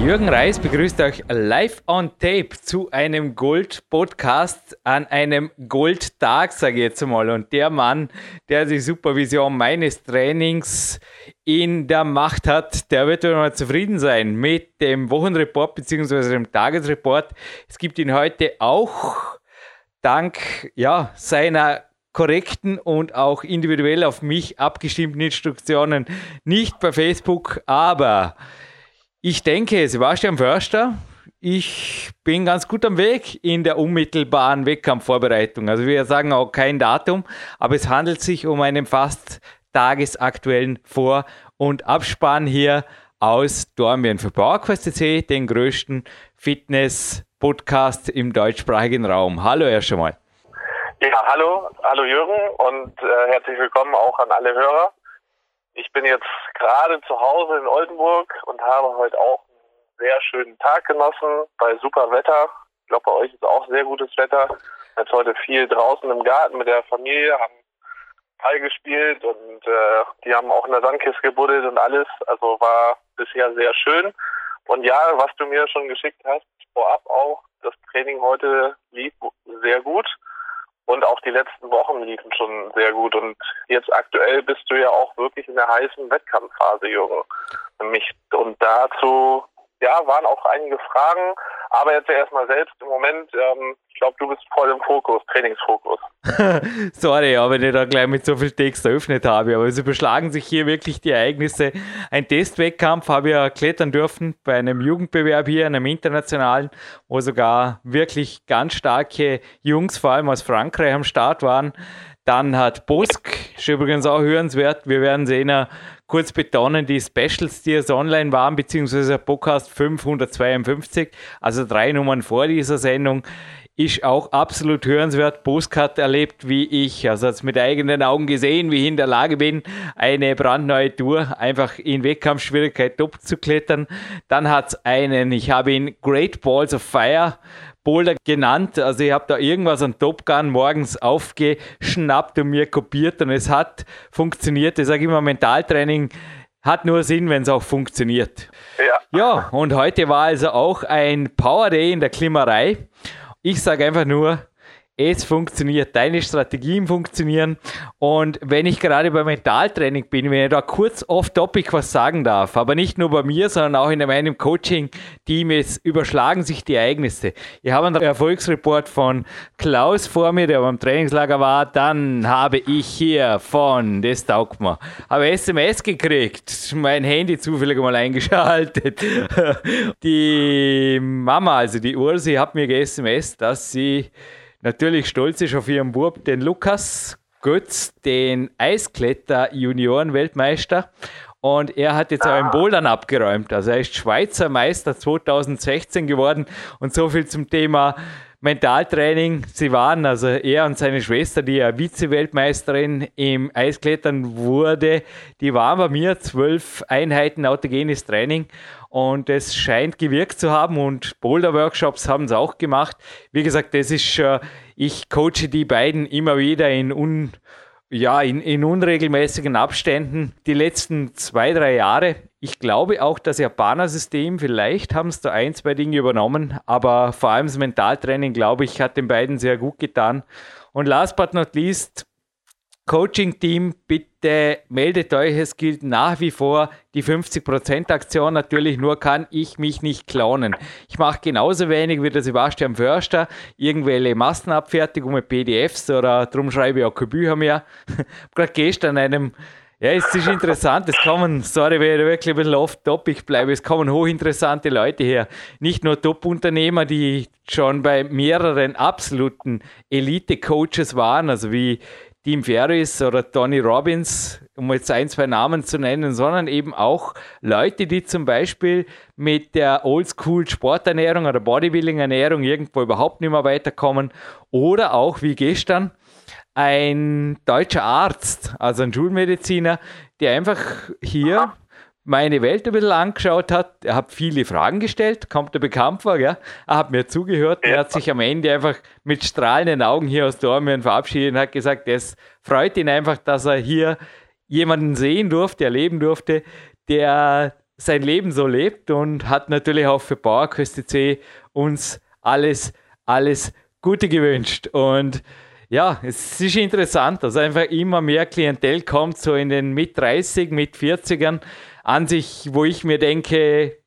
Jürgen Reis begrüßt euch live on tape zu einem Gold-Podcast an einem Gold-Tag, sage ich jetzt mal. Und der Mann, der die Supervision meines Trainings in der Macht hat, der wird mal zufrieden sein mit dem Wochenreport bzw. dem Tagesreport. Es gibt ihn heute auch dank ja, seiner korrekten und auch individuell auf mich abgestimmten Instruktionen nicht bei Facebook, aber ich denke, Sebastian Förster, ich bin ganz gut am Weg in der unmittelbaren Wettkampfvorbereitung. Also wir sagen auch kein Datum, aber es handelt sich um einen fast tagesaktuellen Vor- und Abspann hier aus Dornbirn für PowerQuest.cc, den größten Fitness-Podcast im deutschsprachigen Raum. Hallo erst einmal. Ja, hallo, hallo Jürgen und äh, herzlich willkommen auch an alle Hörer. Ich bin jetzt gerade zu Hause in Oldenburg und habe heute auch einen sehr schönen Tag genossen bei super Wetter. Ich glaube, bei euch ist auch sehr gutes Wetter. Jetzt heute viel draußen im Garten mit der Familie, haben Ball gespielt und äh, die haben auch in der Sandkiste gebuddelt und alles. Also war bisher sehr schön. Und ja, was du mir schon geschickt hast, vorab auch, das Training heute lief sehr gut. Und auch die letzten Wochen liefen schon sehr gut. Und jetzt aktuell bist du ja auch wirklich in der heißen Wettkampfphase, Jürgen. Und dazu, ja, waren auch einige Fragen. Aber jetzt erstmal selbst im Moment, ähm, ich glaube, du bist voll im Fokus, Trainingsfokus. Sorry, ja, wenn ich da gleich mit so viel Text eröffnet habe, aber es überschlagen sich hier wirklich die Ereignisse. Ein Testwettkampf habe ich ja klettern dürfen bei einem Jugendbewerb hier, einem internationalen, wo sogar wirklich ganz starke Jungs, vor allem aus Frankreich, am Start waren. Dann hat Bosk, ist übrigens auch hörenswert, wir werden sehen, kurz betonen, die Specials, die jetzt online waren, beziehungsweise Podcast 552, also drei Nummern vor dieser Sendung, ist auch absolut hörenswert. Hat erlebt, wie ich, also hat mit eigenen Augen gesehen, wie ich in der Lage bin, eine brandneue Tour einfach in Wettkampfschwierigkeit top zu klettern. Dann hat es einen, ich habe ihn Great Balls of Fire Boulder genannt. Also ich habe da irgendwas an Top Gun morgens aufgeschnappt und mir kopiert und es hat funktioniert. Ich sage immer, Mentaltraining hat nur Sinn, wenn es auch funktioniert. Ja. ja, und heute war also auch ein Power Day in der Klimmerei. Ich sage einfach nur, es funktioniert, deine Strategien funktionieren. Und wenn ich gerade beim Mentaltraining bin, wenn ich da kurz off-topic was sagen darf, aber nicht nur bei mir, sondern auch in meinem Coaching-Team, es überschlagen sich die Ereignisse. Ich habe einen Erfolgsreport von Klaus vor mir, der beim Trainingslager war. Dann habe ich hier von, das taugt mir, habe SMS gekriegt, mein Handy zufällig mal eingeschaltet. Die Mama, also die Ursi, hat mir ge-SMS, dass sie natürlich stolz ist auf ihren Bub, den Lukas Götz, den Eiskletter-Junioren-Weltmeister. Und er hat jetzt auch im Bouldern abgeräumt. Also er ist Schweizer Meister 2016 geworden. Und so viel zum Thema Mentaltraining. Sie waren, also er und seine Schwester, die ja Vize-Weltmeisterin im Eisklettern wurde, die waren bei mir zwölf Einheiten autogenes Training. Und es scheint gewirkt zu haben und Boulder-Workshops haben es auch gemacht. Wie gesagt, das ist, äh, ich coache die beiden immer wieder in un, ja, in, in unregelmäßigen Abständen die letzten zwei, drei Jahre. Ich glaube auch das Japaner-System, vielleicht haben es da ein, zwei Dinge übernommen, aber vor allem das Mentaltraining, glaube ich, hat den beiden sehr gut getan. Und last but not least, Coaching-Team, bitte meldet euch. Es gilt nach wie vor die 50%-Aktion. Natürlich nur kann ich mich nicht klonen. Ich mache genauso wenig wie der Sebastian Förster irgendwelche Massenabfertigung mit PDFs oder darum schreibe ich auch keine Bücher mehr. Gerade gestern einem ja, es ist interessant. Es kommen, sorry, wenn ich wirklich ein bisschen off-topic bleibe, es kommen hochinteressante Leute her. Nicht nur Top-Unternehmer, die schon bei mehreren absoluten Elite-Coaches waren, also wie Dean Ferris oder Tony Robbins, um jetzt ein, zwei Namen zu nennen, sondern eben auch Leute, die zum Beispiel mit der Oldschool Sporternährung oder Bodybuilding-Ernährung irgendwo überhaupt nicht mehr weiterkommen oder auch wie gestern ein deutscher Arzt, also ein Schulmediziner, der einfach hier meine Welt ein bisschen angeschaut hat. Er hat viele Fragen gestellt, kommt er bekannt vor, ja? Er hat mir zugehört, er hat sich am Ende einfach mit strahlenden Augen hier aus Dormien verabschiedet und hat gesagt, es freut ihn einfach, dass er hier jemanden sehen durfte, erleben durfte, der sein Leben so lebt und hat natürlich auch für Bauerköste C uns alles, alles Gute gewünscht. Und ja, es ist interessant, dass einfach immer mehr Klientel kommt, so in den mit 30, mit 40ern, an sich, wo ich mir denke,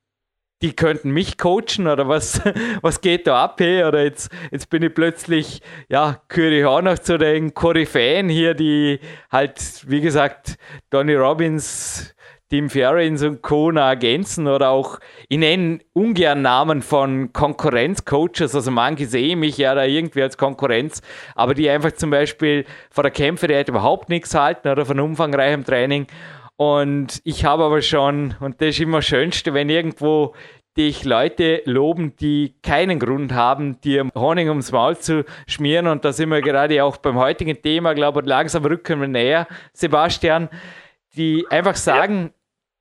die könnten mich coachen oder was, was geht da ab? Hey? Oder jetzt, jetzt bin ich plötzlich, ja, gehöre ich auch noch zu den Koryphäen hier, die halt, wie gesagt, Donny Robbins Tim Ferrins und Co. ergänzen oder auch, ich nenne ungern Namen von Konkurrenzcoaches, also manche sehen mich ja da irgendwie als Konkurrenz, aber die einfach zum Beispiel von der Kämpferdiät überhaupt nichts halten oder von umfangreichem Training. Und ich habe aber schon, und das ist immer das Schönste, wenn irgendwo dich Leute loben, die keinen Grund haben, dir Honig ums Maul zu schmieren. Und da sind wir gerade auch beim heutigen Thema, glaube ich, langsam rücken wir näher, Sebastian, die einfach sagen,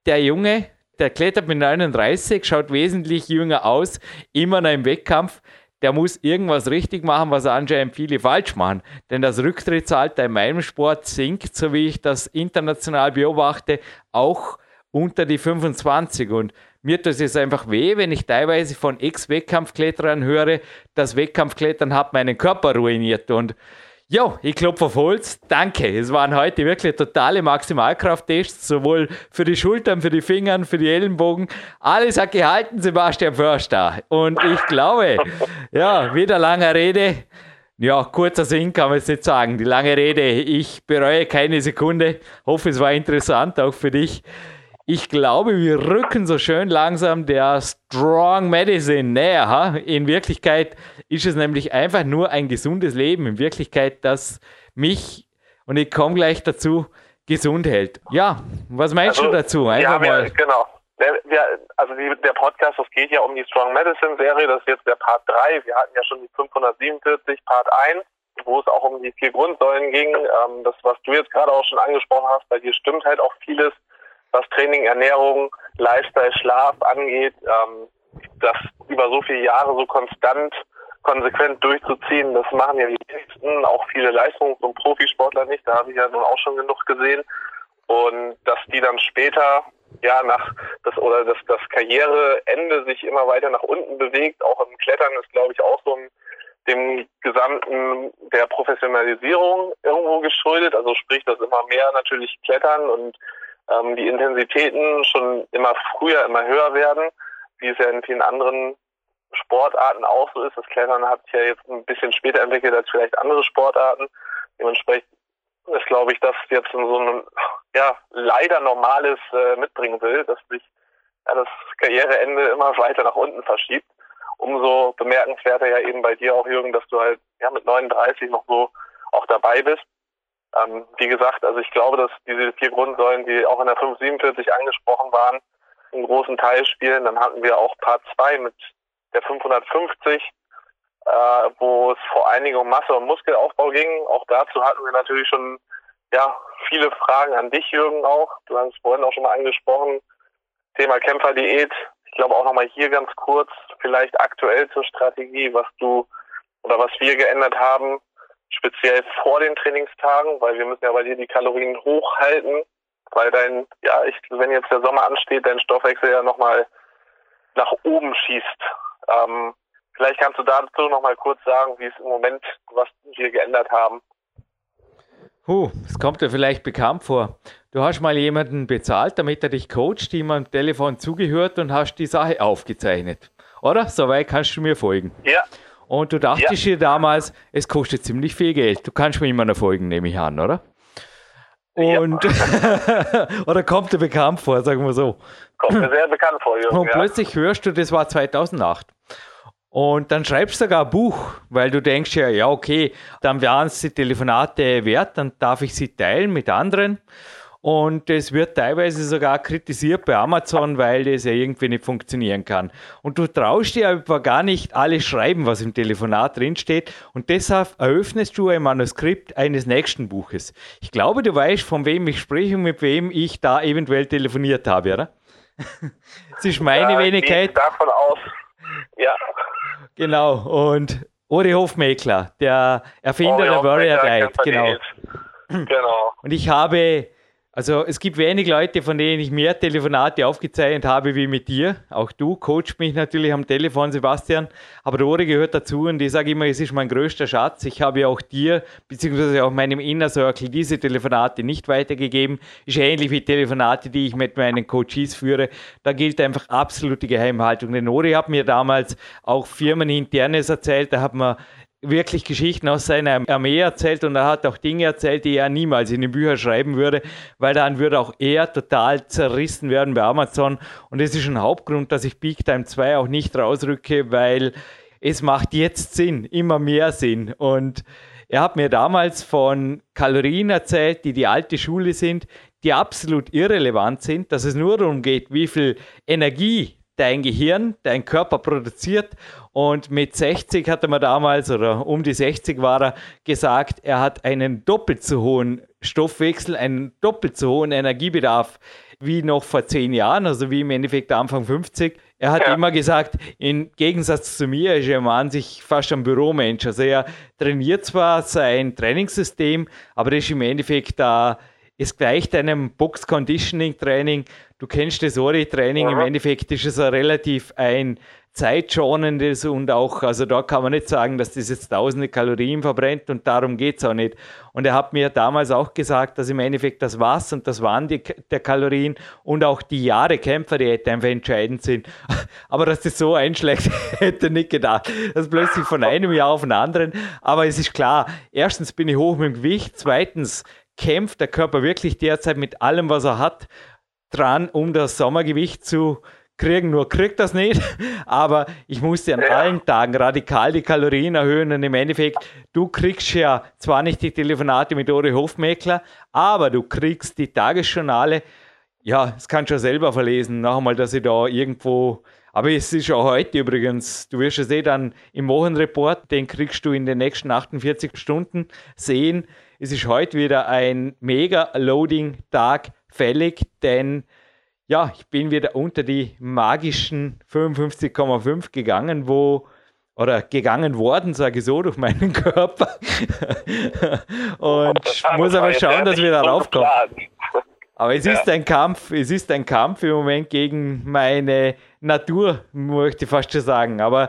der Junge, der klettert mit 39, schaut wesentlich jünger aus, immer noch im Wettkampf. Der muss irgendwas richtig machen, was anscheinend viele falsch machen. Denn das Rücktrittsalter in meinem Sport sinkt, so wie ich das international beobachte, auch unter die 25. Und mir tut es einfach weh, wenn ich teilweise von Ex-Wettkampfkletterern höre, das Wettkampfklettern hat meinen Körper ruiniert. Und Jo, ich klopfe auf Holz. Danke. Es waren heute wirklich totale Maximalkrafttests, sowohl für die Schultern, für die Fingern, für die Ellenbogen. Alles hat gehalten, Sebastian Förster. Und ich glaube, ja, wieder langer Rede. Ja, kurzer Sinn kann man jetzt nicht sagen. Die lange Rede, ich bereue keine Sekunde. Hoffe, es war interessant, auch für dich. Ich glaube, wir rücken so schön langsam der Strong Medicine näher. Ha? In Wirklichkeit ist es nämlich einfach nur ein gesundes Leben. In Wirklichkeit, das mich, und ich komme gleich dazu, gesund hält. Ja, was meinst also, du dazu? Einfach ja, mal. genau. Der, der, also die, der Podcast, das geht ja um die Strong Medicine Serie, das ist jetzt der Part 3. Wir hatten ja schon die 547, Part 1, wo es auch um die vier Grundsäulen ging. Ähm, das, was du jetzt gerade auch schon angesprochen hast, bei dir stimmt halt auch vieles was Training, Ernährung, Lifestyle, Schlaf angeht, ähm, das über so viele Jahre so konstant, konsequent durchzuziehen, das machen ja die wenigsten, auch viele Leistungs- und Profisportler nicht, da habe ich ja nun auch schon genug gesehen. Und dass die dann später, ja, nach das oder dass das Karriereende sich immer weiter nach unten bewegt, auch im Klettern ist, glaube ich, auch so ein dem gesamten der Professionalisierung irgendwo geschuldet. Also sprich, dass immer mehr natürlich klettern und ähm, die Intensitäten schon immer früher, immer höher werden, wie es ja in vielen anderen Sportarten auch so ist. Das Klettern hat sich ja jetzt ein bisschen später entwickelt als vielleicht andere Sportarten. Dementsprechend ist, glaube ich, das jetzt so ein ja, leider normales äh, mitbringen will, dass sich ja, das Karriereende immer weiter nach unten verschiebt. Umso bemerkenswerter ja eben bei dir auch, Jürgen, dass du halt ja mit 39 noch so auch dabei bist. Ähm, wie gesagt, also ich glaube, dass diese vier Grundsäulen, die auch in der 547 angesprochen waren, einen großen Teil spielen. Dann hatten wir auch Part 2 mit der 550, äh, wo es vor allen Dingen um Masse- und Muskelaufbau ging. Auch dazu hatten wir natürlich schon ja viele Fragen an dich, Jürgen, auch. Du hast es vorhin auch schon mal angesprochen. Thema Kämpferdiät. Ich glaube auch nochmal hier ganz kurz, vielleicht aktuell zur Strategie, was du oder was wir geändert haben speziell vor den Trainingstagen, weil wir müssen ja bei dir die Kalorien hochhalten, weil dein, ja, ich, wenn jetzt der Sommer ansteht, dein Stoffwechsel ja nochmal nach oben schießt. Ähm, vielleicht kannst du dazu nochmal kurz sagen, wie es im Moment, was wir geändert haben. Huh, es kommt dir vielleicht bekannt vor. Du hast mal jemanden bezahlt, damit er dich coacht, ihm am Telefon zugehört und hast die Sache aufgezeichnet. Oder? Soweit kannst du mir folgen. Ja. Und du dachtest ja. dir damals, es kostet ziemlich viel Geld. Du kannst mir immer noch folgen, nehme ich an, oder? Und ja. oder kommt dir bekannt vor, sagen wir so. Kommt mir sehr bekannt vor, Jürgen, Und ja. plötzlich hörst du, das war 2008. Und dann schreibst du sogar ein Buch, weil du denkst ja, ja, okay, dann wären es die Telefonate wert, dann darf ich sie teilen mit anderen. Und es wird teilweise sogar kritisiert bei Amazon, weil das ja irgendwie nicht funktionieren kann. Und du traust dir aber gar nicht alles schreiben, was im Telefonat drinsteht. Und deshalb eröffnest du ein Manuskript eines nächsten Buches. Ich glaube, du weißt, von wem ich spreche und mit wem ich da eventuell telefoniert habe, oder? Es ist meine Ja, Wenigkeit. gehe davon aus. Ja. Genau. Und Uri Hofmeckler, der Erfinder Ori der Warrior Diet. Kämpfer Genau. Genau. Und ich habe, also es gibt wenig Leute, von denen ich mehr Telefonate aufgezeichnet habe wie mit dir. Auch du coachst mich natürlich am Telefon, Sebastian. Aber Ori gehört dazu und ich sage immer, es ist mein größter Schatz. Ich habe ja auch dir, beziehungsweise auch meinem Inner Circle, diese Telefonate nicht weitergegeben. Ist ähnlich wie Telefonate, die ich mit meinen Coaches führe. Da gilt einfach absolute Geheimhaltung. Denn Ori hat mir damals auch firmeninternes erzählt. Da hat man wirklich Geschichten aus seiner Armee erzählt und er hat auch Dinge erzählt, die er niemals in den Büchern schreiben würde, weil dann würde auch er total zerrissen werden bei Amazon. Und das ist ein Hauptgrund, dass ich Big Time 2 auch nicht rausrücke, weil es macht jetzt Sinn, immer mehr Sinn. Und er hat mir damals von Kalorien erzählt, die die alte Schule sind, die absolut irrelevant sind, dass es nur darum geht, wie viel Energie dein Gehirn, dein Körper produziert. Und mit 60 hat er mir damals, oder um die 60 war er, gesagt, er hat einen doppelt so hohen Stoffwechsel, einen doppelt so hohen Energiebedarf wie noch vor zehn Jahren, also wie im Endeffekt Anfang 50. Er hat Ja. immer gesagt, im Gegensatz zu mir ist er an sich fast ein Büromensch. Also er trainiert zwar sein Trainingssystem, aber das ist im Endeffekt da, es gleicht einem Box-Conditioning-Training. Du kennst das Ori-Training, im Mhm. Endeffekt ist es ein relativ ein zeitschonendes und auch, also da kann man nicht sagen, dass das jetzt tausende Kalorien verbrennt und darum geht es auch nicht. Und er hat mir damals auch gesagt, dass im Endeffekt das Was und das Wann die, der Kalorien und auch die Jahre Kämpferdiät einfach entscheidend sind. Aber dass das so einschlägt, hätte ich nicht gedacht. Das ist plötzlich von einem Jahr auf den anderen. Aber es ist klar, erstens bin ich hoch mit dem Gewicht, zweitens kämpft der Körper wirklich derzeit mit allem, was er hat, dran, um das Sommergewicht zu kriegen. Nur kriegt das nicht, aber ich musste an Ja. allen Tagen radikal die Kalorien erhöhen und im Endeffekt, du kriegst ja zwar nicht die Telefonate mit Ori Hofmeckler, aber du kriegst die Tagesjournale. Ja, das kannst du ja selber verlesen. Noch einmal, dass ich da irgendwo. Aber es ist auch heute übrigens, du wirst es eh dann im Wochenreport, den kriegst du in den nächsten 48 Stunden sehen. Es ist heute wieder ein Mega-Loading-Tag fällig, denn ja, ich bin wieder unter die magischen 55,5 gegangen, wo oder gegangen worden, sage ich so, durch meinen Körper. Und ich muss aber schauen, dass wir da raufkommen. Aber es ist ein Kampf, es ist ein Kampf im Moment gegen meine Natur, möchte ich fast schon sagen. Aber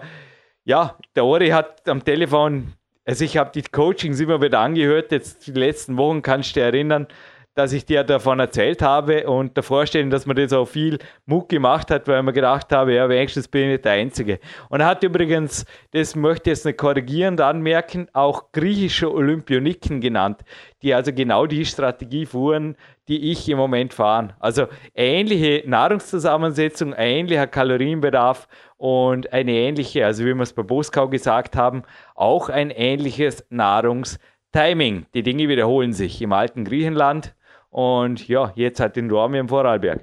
ja, der Ori hat am Telefon, also ich habe die Coachings immer wieder angehört, jetzt die letzten Wochen kannst du dich erinnern, dass ich dir davon erzählt habe und davor stehen, dass man das auch viel Muck gemacht hat, weil man gedacht habe, ja, wenigstens bin ich nicht der Einzige. Und er hat übrigens, das möchte ich jetzt nicht korrigierend anmerken, auch griechische Olympioniken genannt, die also genau die Strategie fuhren, die ich im Moment fahre. Also ähnliche Nahrungszusammensetzung, ähnlicher Kalorienbedarf und eine ähnliche, also wie wir es bei Boskau gesagt haben, auch ein ähnliches Nahrungstiming. Die Dinge wiederholen sich im alten Griechenland und ja, jetzt halt in Dormi im Vorarlberg.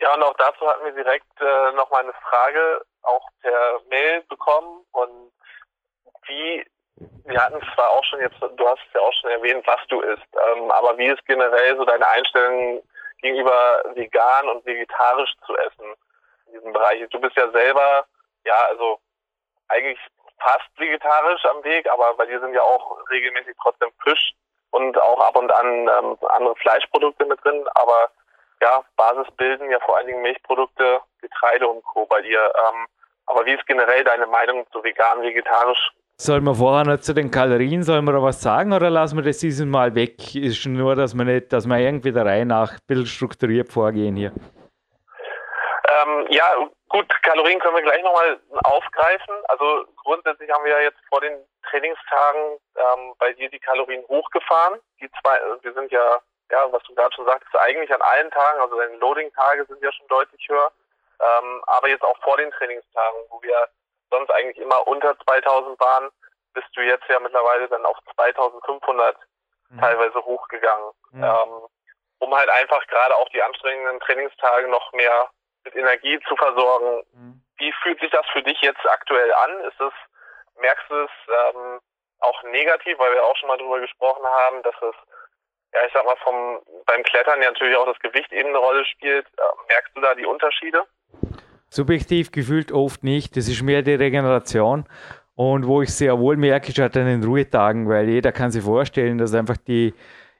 Ja, und auch dazu hatten wir direkt äh, nochmal eine Frage auch per Mail bekommen und wie, wir hatten zwar auch schon jetzt, du hast es ja auch schon erwähnt, was du isst, ähm, aber wie ist generell so deine Einstellung gegenüber vegan und vegetarisch zu essen in diesem Bereich? Du bist ja selber, ja, also eigentlich fast vegetarisch am Weg, aber bei dir sind ja auch regelmäßig trotzdem Fisch und auch ab und an ähm, andere Fleischprodukte mit drin, aber ja, Basis bilden ja vor allen Dingen Milchprodukte, Getreide und Co. bei dir. Ähm, aber wie ist generell deine Meinung zu vegan, vegetarisch? Sollen wir vorher noch zu den Kalorien, sollen wir da was sagen oder lassen wir das dieses Mal weg? Ist nur, dass wir nicht, dass wir irgendwie der Reihe nach ein bisschen strukturiert vorgehen hier. Ähm, ja, gut, Kalorien können wir gleich nochmal aufgreifen. Also grundsätzlich haben wir ja jetzt vor den Trainingstagen ähm, bei dir die Kalorien hochgefahren. Die zwei, äh, wir sind ja, ja, was du gerade schon sagtest, eigentlich an allen Tagen, also deine Loading-Tage sind ja schon deutlich höher. Ähm, aber jetzt auch vor den Trainingstagen, wo wir sonst eigentlich immer unter 2000 waren, bist du jetzt ja mittlerweile dann auf 2500 Mhm. teilweise hochgegangen. Mhm. Ähm, um halt einfach gerade auch die anstrengenden Trainingstage noch mehr mit Energie zu versorgen. Mhm. Wie fühlt sich das für dich jetzt aktuell an? Ist es, merkst du es ähm, auch negativ, weil wir auch schon mal drüber gesprochen haben, dass es, ja, ich sag mal, vom, beim Klettern ja natürlich auch das Gewicht eben eine Rolle spielt. Äh, merkst du da die Unterschiede? Subjektiv gefühlt oft nicht. Das ist mehr die Regeneration. Und wo ich sehr wohl merke, ist halt an den Ruhetagen, weil jeder kann sich vorstellen, dass einfach die,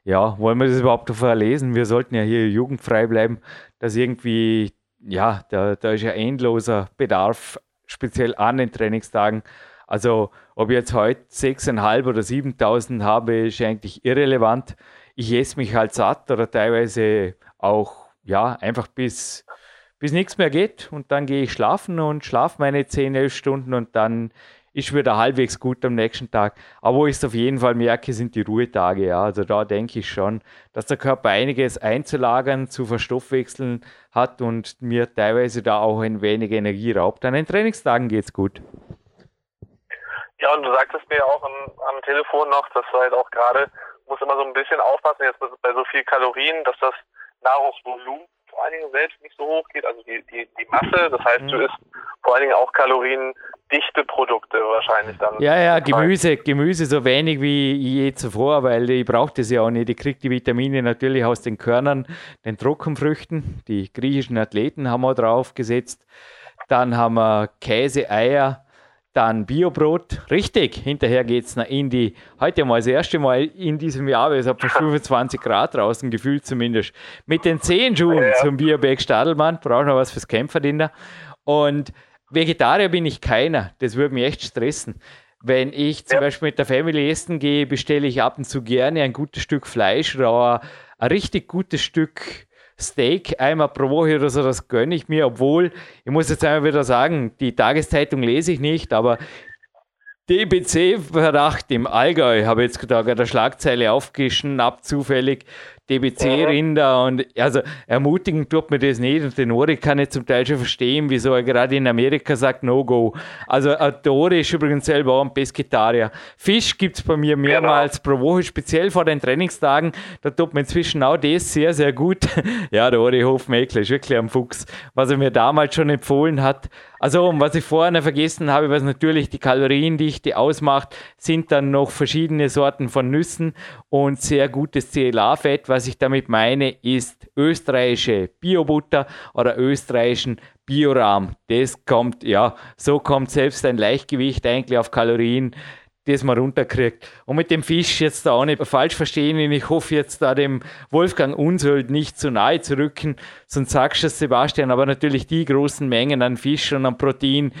ja, wollen wir das überhaupt verlesen? Wir sollten ja hier jugendfrei bleiben, dass irgendwie, ja, da, da ist ja endloser Bedarf, speziell an den Trainingstagen. Also, ob ich jetzt heute 6.500 oder 7.000 habe, ist eigentlich irrelevant. Ich esse mich halt satt oder teilweise auch, ja, einfach bis, bis nichts mehr geht und dann gehe ich schlafen und schlafe meine 10, 11 Stunden und dann ist wieder halbwegs gut am nächsten Tag. Aber wo ich es auf jeden Fall merke, sind die Ruhetage. Ja. Also da denke ich schon, dass der Körper einiges einzulagern, zu verstoffwechseln hat und mir teilweise da auch ein wenig Energie raubt. An den Trainingstagen geht es gut. Ja, und du sagtest mir auch am, am Telefon noch, dass du halt auch gerade, muss immer so ein bisschen aufpassen, jetzt bei so viel Kalorien, dass das Nahrungsvolumen vor allen Dingen selbst nicht so hoch geht, also die, die, die Masse. Das heißt, du mhm. isst vor allen Dingen auch kaloriendichte Produkte wahrscheinlich dann. Ja, ja, Gemüse, Gemüse so wenig wie je zuvor, weil ich brauche das ja auch nicht. Ich kriege die Vitamine natürlich aus den Körnern, den Trockenfrüchten. Die griechischen Athleten haben wir drauf gesetzt. Dann haben wir Käse, Eier, dann Biobrot, richtig. Hinterher geht es in die, heute mal das erste Mal in diesem Jahr, weil es hat 25 Grad draußen, gefühlt zumindest, mit den Zehenschuhen ja. zum Bioberg Stadelmann. Brauche noch was fürs Kämpferdiener. Und Vegetarier bin ich keiner. Das würde mich echt stressen. Wenn ich zum ja. Beispiel mit der Family essen gehe, bestelle ich ab und zu gerne ein gutes Stück Fleisch oder ein richtig gutes Stück Steak einmal pro Woche oder so, das gönne ich mir, obwohl, ich muss jetzt einmal wieder sagen, die Tageszeitung lese ich nicht, aber DBC-Verdacht im Allgäu, habe ich jetzt gerade eine Schlagzeile aufgeschnappt, zufällig. DBC-Rinder und also ermutigen tut mir das nicht und den Ori kann ich zum Teil schon verstehen, wieso er gerade in Amerika sagt No-Go. Also Dori ist übrigens selber auch ein Pesketarier. Fisch gibt es bei mir mehrmals genau. pro Woche, speziell vor den Trainingstagen. Da tut mir inzwischen auch das sehr, sehr gut. ja, der Ori Hofmeckler ist wirklich am Fuchs, was er mir damals schon empfohlen hat. Also, und was ich vorher vergessen habe, was natürlich die Kaloriendichte ausmacht, sind dann noch verschiedene Sorten von Nüssen und sehr gutes CLA-Fett, was ich damit meine, ist österreichische Biobutter oder österreichischen Biorahm. Das kommt, ja, so kommt selbst ein Leichtgewicht eigentlich auf Kalorien, das man runterkriegt. Und mit dem Fisch jetzt da auch nicht falsch verstehen. Und ich hoffe jetzt da dem Wolfgang Unsold nicht zu nahe zu rücken. Sonst sagst du es, Sebastian, aber natürlich die großen Mengen an Fisch und an Protein,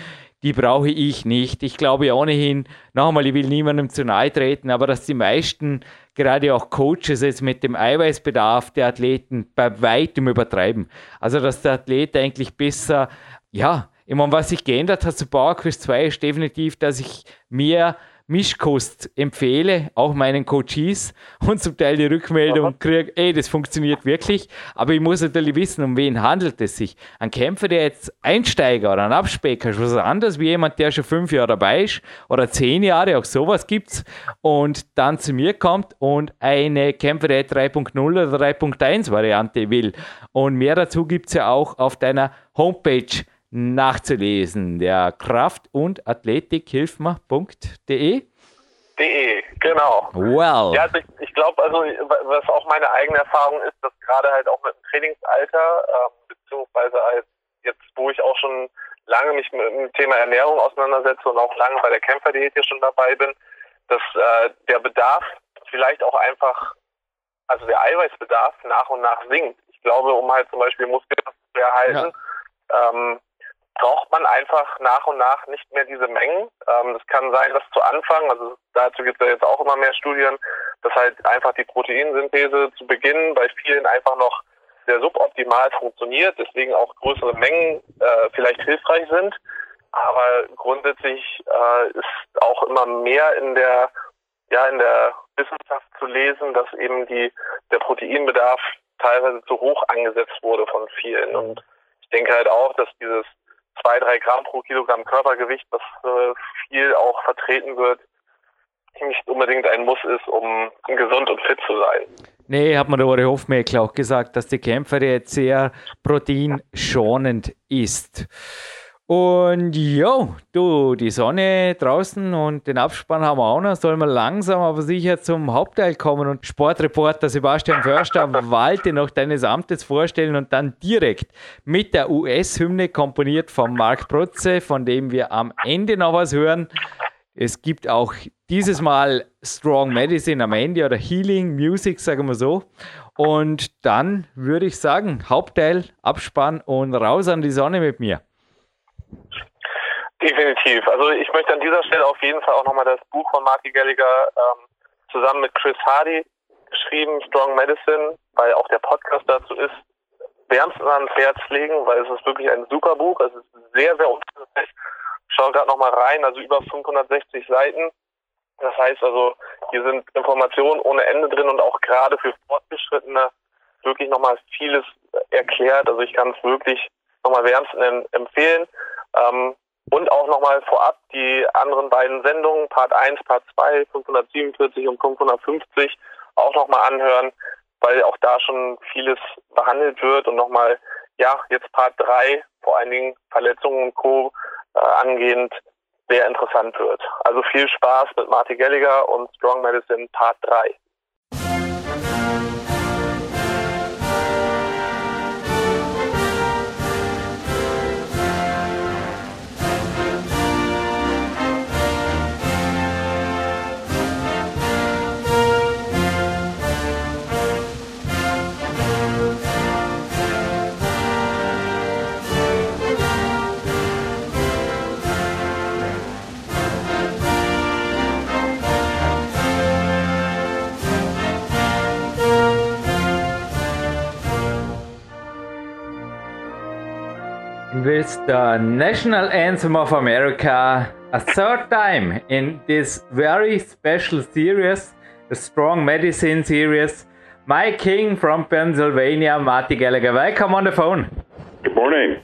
die brauche ich nicht. Ich glaube ohnehin, nochmal, ich will niemandem zu nahe treten, aber dass die meisten, gerade auch Coaches, jetzt mit dem Eiweißbedarf der Athleten bei weitem übertreiben. Also, dass der Athlet eigentlich besser, ja, ich meine, was sich geändert hat zu PowerQuest 2 ist definitiv, dass ich mehr Mischkost empfehle, auch meinen Coaches und zum Teil die Rückmeldung kriege, ey, das funktioniert wirklich. Aber ich muss natürlich wissen, um wen handelt es sich. Ein Kämpfer, der jetzt Einsteiger oder ein Abspecker ist was anderes wie jemand, der schon fünf Jahre dabei ist oder zehn Jahre, auch sowas gibt's und dann zu mir kommt und eine Kämpfer der 3.0 oder 3.1 Variante will. Und mehr dazu gibt es ja auch auf deiner Homepage nachzulesen. Der Kraft- und Athletikhilfmer.de. De, genau. Well. Ja, also ich, ich glaube, also was auch meine eigene Erfahrung ist, dass gerade halt auch mit dem Trainingsalter, äh, beziehungsweise als jetzt, wo ich auch schon lange mich mit dem Thema Ernährung auseinandersetze und auch lange bei der Kämpferdiät hier schon dabei bin, dass äh, der Bedarf vielleicht auch einfach, also der Eiweißbedarf nach und nach sinkt. Ich glaube, um halt zum Beispiel Muskeln zu erhalten, ja. ähm, braucht man einfach nach und nach nicht mehr diese Mengen. Ähm, es kann sein, dass zu Anfang, also dazu gibt es ja jetzt auch immer mehr Studien, dass halt einfach die Proteinsynthese zu Beginn bei vielen einfach noch sehr suboptimal funktioniert, deswegen auch größere Mengen äh, vielleicht hilfreich sind. Aber grundsätzlich äh, ist auch immer mehr in der ja in der Wissenschaft zu lesen, dass eben die der Proteinbedarf teilweise zu hoch angesetzt wurde von vielen. Und ich denke halt auch, dass dieses zwei, drei Gramm pro Kilogramm Körpergewicht, was äh, viel auch vertreten wird, nicht unbedingt ein Muss ist, um gesund und fit zu sein. Nee, hat mir der Uri Hofmeckler auch gesagt, dass die Kämpfer jetzt sehr proteinschonend ist. Und jo, du, die Sonne draußen und den Abspann haben wir auch noch. Sollen wir langsam aber sicher zum Hauptteil kommen und Sportreporter Sebastian Förster Walte noch deines Amtes vorstellen und dann direkt mit der US-Hymne komponiert von Marc Protze, von dem wir am Ende noch was hören. Es gibt auch dieses Mal Strong Medicine am Ende oder Healing Music, sagen wir so. Und dann würde ich sagen, Hauptteil, Abspann und raus an die Sonne mit mir. Definitiv. Also ich möchte an dieser Stelle auf jeden Fall auch nochmal das Buch von Marty Gallagher ähm, zusammen mit Chris Hardy geschrieben, Strong Medicine, weil auch der Podcast dazu ist, wärmstens ans Herz legen, weil es ist wirklich ein super Buch. Es ist sehr, sehr umfangreich. Schau gerade nochmal rein, also über 560 Seiten. Das heißt also, hier sind Informationen ohne Ende drin und auch gerade für Fortgeschrittene wirklich nochmal vieles erklärt. Also ich kann es wirklich nochmal wärmstens empfehlen. Ähm, und auch nochmal vorab die anderen beiden Sendungen, Part 1, Part 2, 547 und 550, auch nochmal anhören, weil auch da schon vieles behandelt wird und nochmal, ja, jetzt Part 3, vor allen Dingen Verletzungen und Co. Äh, angehend, sehr interessant wird. Also viel Spaß mit Marty Gallagher und Strong Medicine Part 3. With the national anthem of America a third time in this very special series, the Strong Medicine series. My king from Pennsylvania, Marty Gallagher. Welcome on the phone. Good morning.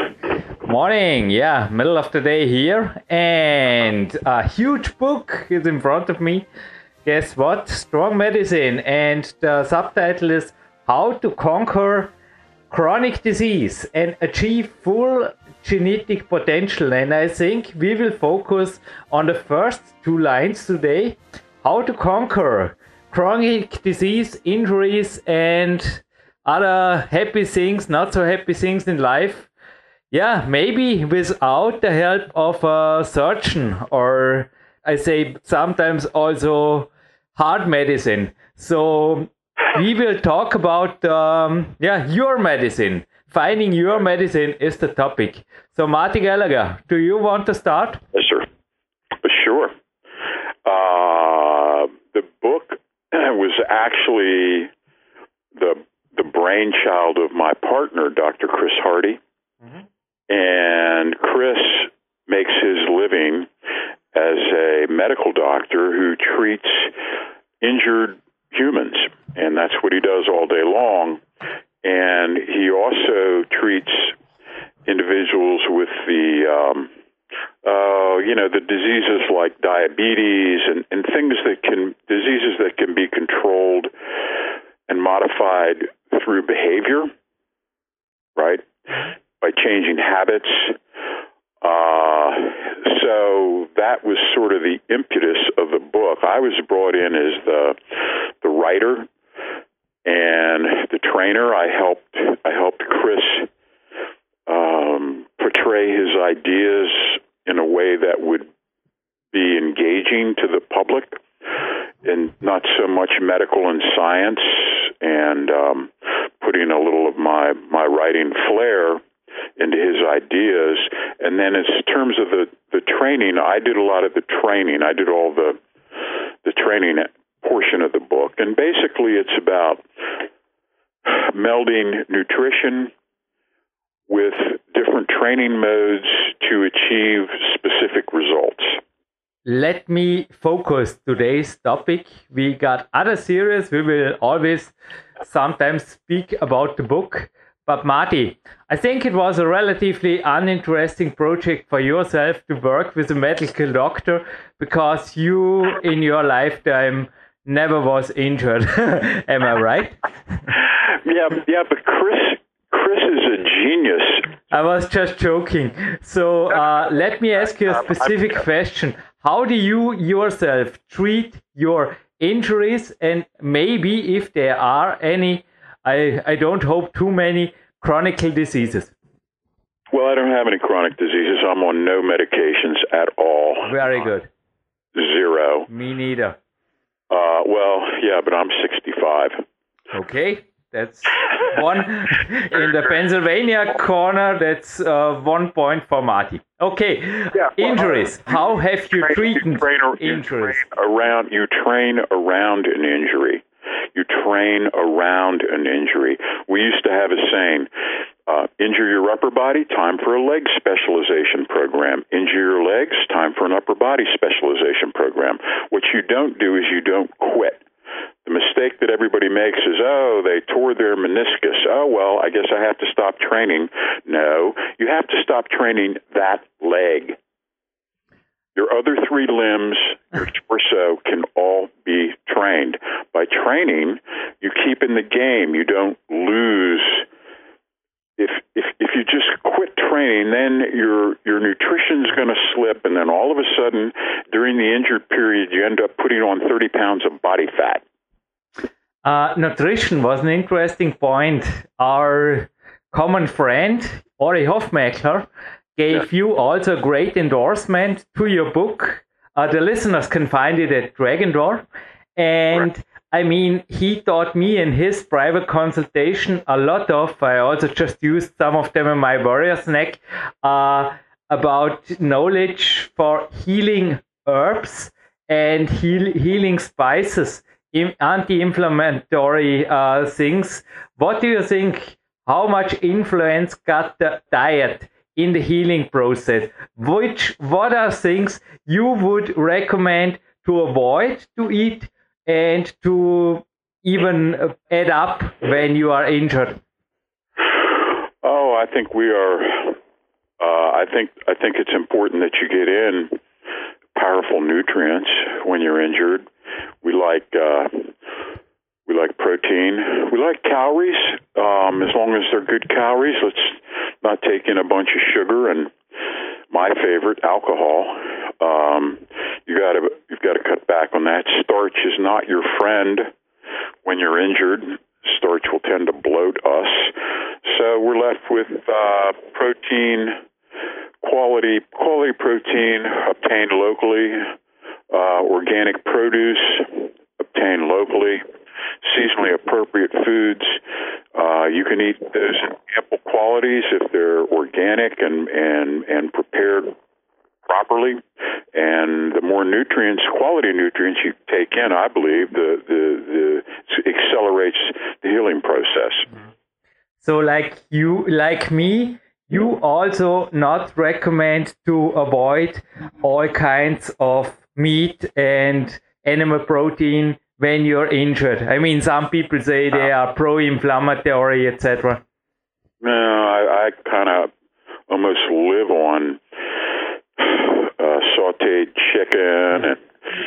Morning, yeah, middle of the day here, and a huge book is in front of me. Guess what? Strong Medicine, and the subtitle is How to Conquer Chronic Disease and Achieve Full genetic potential. And I think we will focus on the first two lines today how to conquer chronic disease, injuries, and other happy things, not so happy things in life. Yeah, maybe without the help of a surgeon or I say sometimes also hard medicine. So we will talk about um, yeah your medicine finding your medicine is the topic. So, Marty Gallagher, do you want to start? Yes, sir. Sure. Uh, the book was actually the the brainchild of my partner, Dr. Chris Hardy, mm-hmm. and Chris makes his living as a medical doctor who treats injured humans, and that's what he does all day long and he also treats individuals with the um, uh, you know the diseases like diabetes and, and things that can diseases that can be controlled and modified through behavior, right? By changing habits. Uh, so that was sort of the impetus of the book. I was brought in as the the writer and the trainer. I helped I helped Chris um, portray his ideas in a way that would be engaging to the public, and not so much medical and science, and um, putting a little of my my writing flair into his ideas. And then, in terms of the the training, I did a lot of the training. I did all the the training portion of the book. And basically, it's about melding nutrition with different training modes to achieve specific results. Let me focus today's topic. We got other series. We will always sometimes speak about the book. But Marty, I think it was a relatively uninteresting project for yourself to work with a medical doctor because you, in your lifetime, never was injured. Am I right? yeah, yeah. But Chris, Chris is a genius. I was just joking. So uh, let me ask you a specific question. How do you yourself treat your injuries and maybe if there are any, I, I don't hope too many, chronic diseases? Well, I don't have any chronic diseases. I'm on no medications at all. Very good. Zero. Me neither. Uh, well, yeah, but I'm 65. Okay, that's one in the Pennsylvania corner. That's uh, one point for Marty. Okay, Yeah, well, injuries. uh, How have you treated you train, ar- you injuries? train around you train around an injury. You train around an injury. We used to have a saying: uh, injure your upper body, time for a leg specialization program. Injure your legs, time for an upper body specialization program. What you don't do is you don't quit. The mistake that everybody makes is, oh, they tore their meniscus. Oh, well, I guess I have to stop training. No, you have to stop training that leg. Your other three limbs, your torso, can all be trained. By training, you keep in the game. You don't lose. If if if you just quit training, then your your nutrition's going to slip, and then all of a sudden, during the injured period, you end up putting on thirty pounds of body fat. Uh, nutrition was an interesting point. Our common friend, Ori Hofmeckler, gave you also a great endorsement to your book. Uh, the listeners can find it at Dragon Door. And I mean, he taught me in his private consultation a lot of, I also just used some of them in my warrior snack, uh, about knowledge for healing herbs and heal, healing spices, anti-inflammatory uh, things. What do you think? How much influence got the diet in the healing process? Which what are things you would recommend to avoid to eat and to even add up when you are injured? Oh, I think we are. Uh, I think I think it's important that you get in powerful nutrients when you're injured. We like uh, we like protein. We like calories um, as long as they're good calories. Let's not take in a bunch of sugar and my favorite alcohol. Um, you got to you've got to cut back on that. Starch is not your friend when you're injured. Starch will tend to bloat us. So we're left with uh, protein, quality quality protein obtained locally, uh, organic produce obtained locally, seasonally appropriate foods. Uh, you can eat those in ample qualities if they're organic and and and prepared properly. And the more nutrients, quality nutrients you take in, I believe, the the, the accelerates the healing process. So, like you, like me, you also not recommend to avoid all kinds of meat and animal protein when you're injured. I mean, some people say they are pro-inflammatory, etc. No, I, I kind of almost live on uh, sautéed chicken and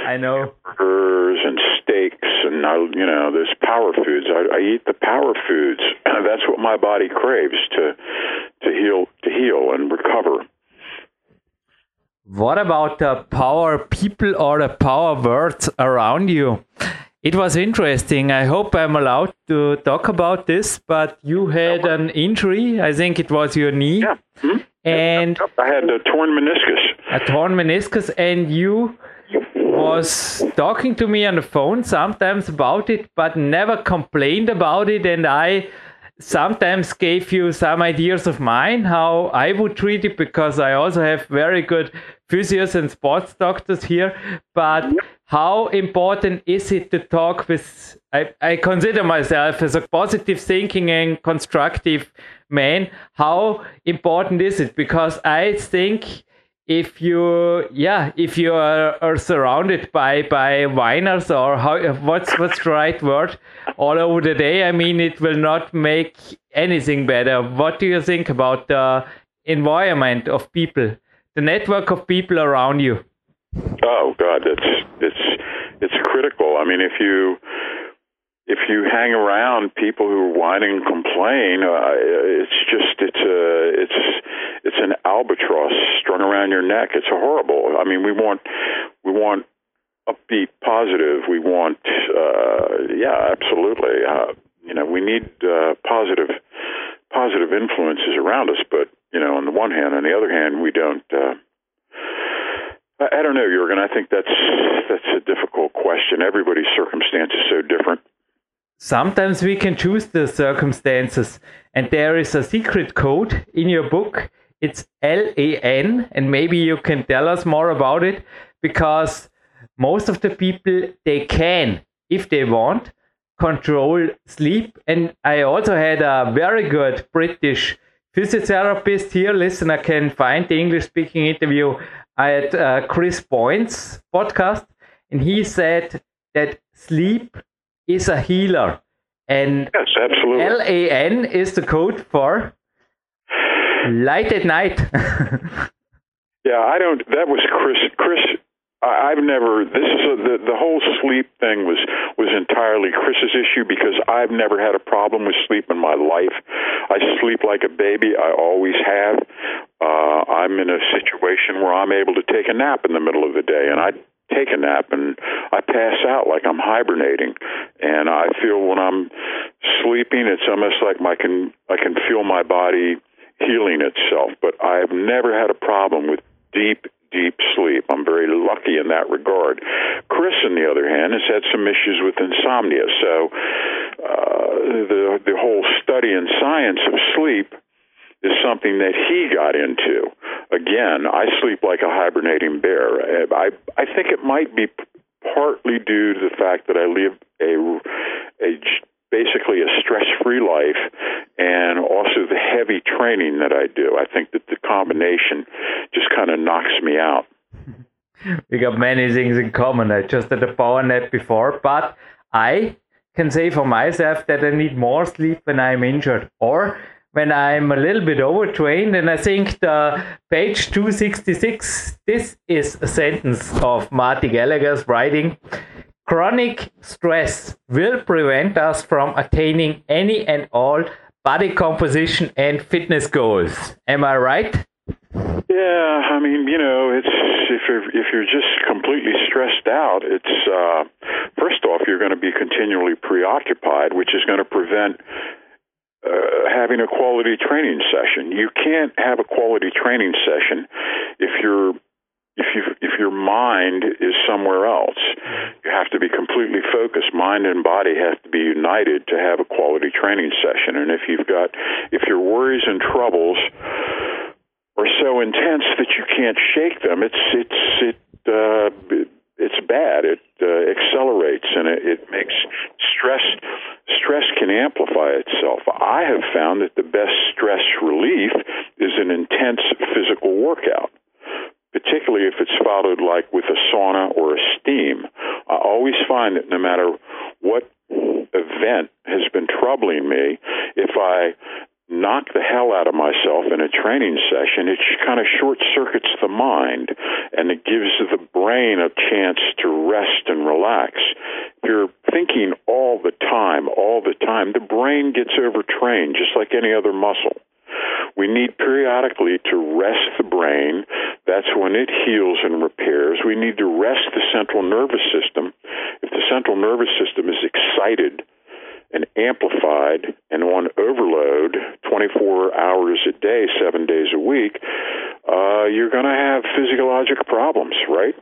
I know. burgers and steaks and I, you know those power foods. I, I eat the power foods. That's what my body craves to to heal to heal and recover. What about the power people or the power words around you? It was interesting. I hope I'm allowed to talk about this, but you had an injury. I think it was your knee Yeah. Hmm? and I had a torn meniscus. a torn meniscus, and you was talking to me on the phone sometimes about it, but never complained about it. And I sometimes gave you some ideas of mine how I would treat it because I also have very good physios and sports doctors here. But how important is it to talk with? I, I consider myself as a positive thinking and constructive man. How important is it? Because I think if you yeah if you are, are surrounded by by whiners or how what's what's the right word all over the day i mean it will not make anything better what do you think about the environment of people the network of people around you Oh God, it's it's critical. I mean, if you if you hang around people who whine and complain, uh, it's just it's a it's it's an albatross strung around your neck. It's horrible. I mean, we want we want upbeat, positive. We want uh, yeah, absolutely. Uh, you know, we need uh, positive positive influences around us, but you know, on the one hand, on the other hand, we don't. Uh, I, don't know, Jurgen. I think that's that's a difficult question. Everybody's circumstance is so different. Sometimes we can choose the circumstances, and there is a secret code in your book. It's LAN, and maybe you can tell us more about it because most of the people they can, if they want, control sleep. And I also had a very good British physiotherapist here. Listener can find the English speaking interview at uh, Chris Boyne's podcast, and he said that sleep is a healer. And yes, absolutely. LAN is the code for light at night. yeah, I don't. That was Chris. Chris I've never. This is a, the the whole sleep thing was was entirely Chris's issue because I've never had a problem with sleep in my life. I sleep like a baby. I always have. Uh, I'm in a situation where I'm able to take a nap in the middle of the day, and I take a nap and I pass out like I'm hibernating and I feel when I'm sleeping it's almost like my can I can feel my body healing itself but I've never had a problem with deep deep sleep. I'm very lucky in that regard. Chris, on the other hand, has had some issues with insomnia. So uh, the the whole study and science of sleep is something that he got into. Again, I sleep like a hibernating bear. I I think it might be partly due to the fact that I live a a basically a stress-free life and also the heavy training that I do. I think that the combination just kind of knocks me out. we got many things in common. I just had a power nap before, but I can say for myself that I need more sleep when I'm injured or when I'm a little bit overtrained. And I think the page 266, this is a sentence of Marty Gallagher's writing. Chronic stress will prevent us from attaining any and all body composition and fitness goals. Am I right? Yeah, I mean, you know, it's if you're if you're just completely stressed out, it's uh, first off you're going to be continually preoccupied, which is going to prevent uh, having a quality training session. You can't have a quality training session if you're if you if your mind is somewhere else, you have to be completely focused. Mind and body have to be united to have a quality training session. And if you've got if your worries and troubles are so intense that you can't shake them, it's it's it uh, it's bad. It uh, accelerates and it, it makes stress stress can amplify itself. I have found that the best stress relief is an intense physical workout particularly if it's followed like with a sauna or a steam. I always find that no matter what event has been troubling me, if I knock the hell out of myself in a training session, it kind of short circuits the mind and it gives the brain a chance to rest and relax. If you're thinking all the time, all the time, the brain gets overtrained just like any other muscle. We need periodically to rest the brain. That's when it heals and repairs. We need to rest the central nervous system. If the central nervous system is excited and amplified and on overload 24 hours a day, seven days a week, uh, you're going to have physiologic problems, right?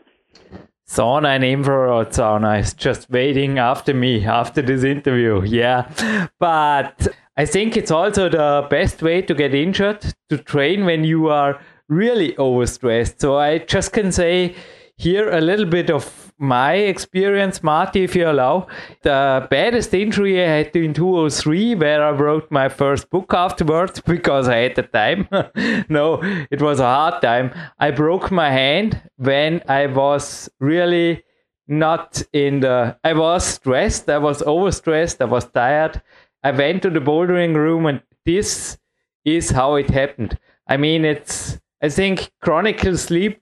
sauna and infrared sauna is just waiting after me after this interview. Yeah. But I think it's also the best way to get injured to train when you are really overstressed. So I just can say here a little bit of my experience, Marty, if you allow. The baddest injury I had in 2003, where I wrote my first book afterwards because I had the time. no, it was a hard time. I broke my hand when I was really not in the. I was stressed, I was overstressed, I was tired. I went to the bouldering room, and this is how it happened. I mean, it's, I think, chronic sleep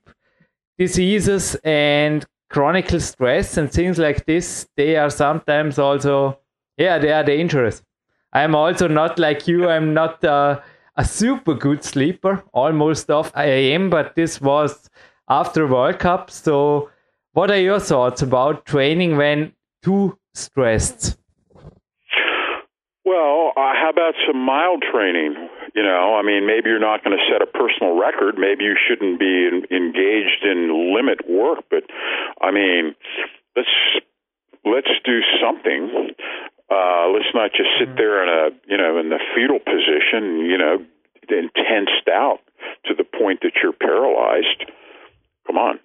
diseases and chronic stress and things like this, they are sometimes also Yeah, they are dangerous. I'm also not like you. I'm not uh, a super good sleeper. Almost off I am, but this was after World Cup. So, what are your thoughts about training when too stressed? Well, uh, how about some mild training? You know, I mean, maybe you're not going to set a personal record. Maybe you shouldn't be in, engaged in limit work, but I mean, let's let's do something. Uh, let's not just sit there in a you know in the fetal position, you know, and tensed out to the point that you're paralyzed. Come on.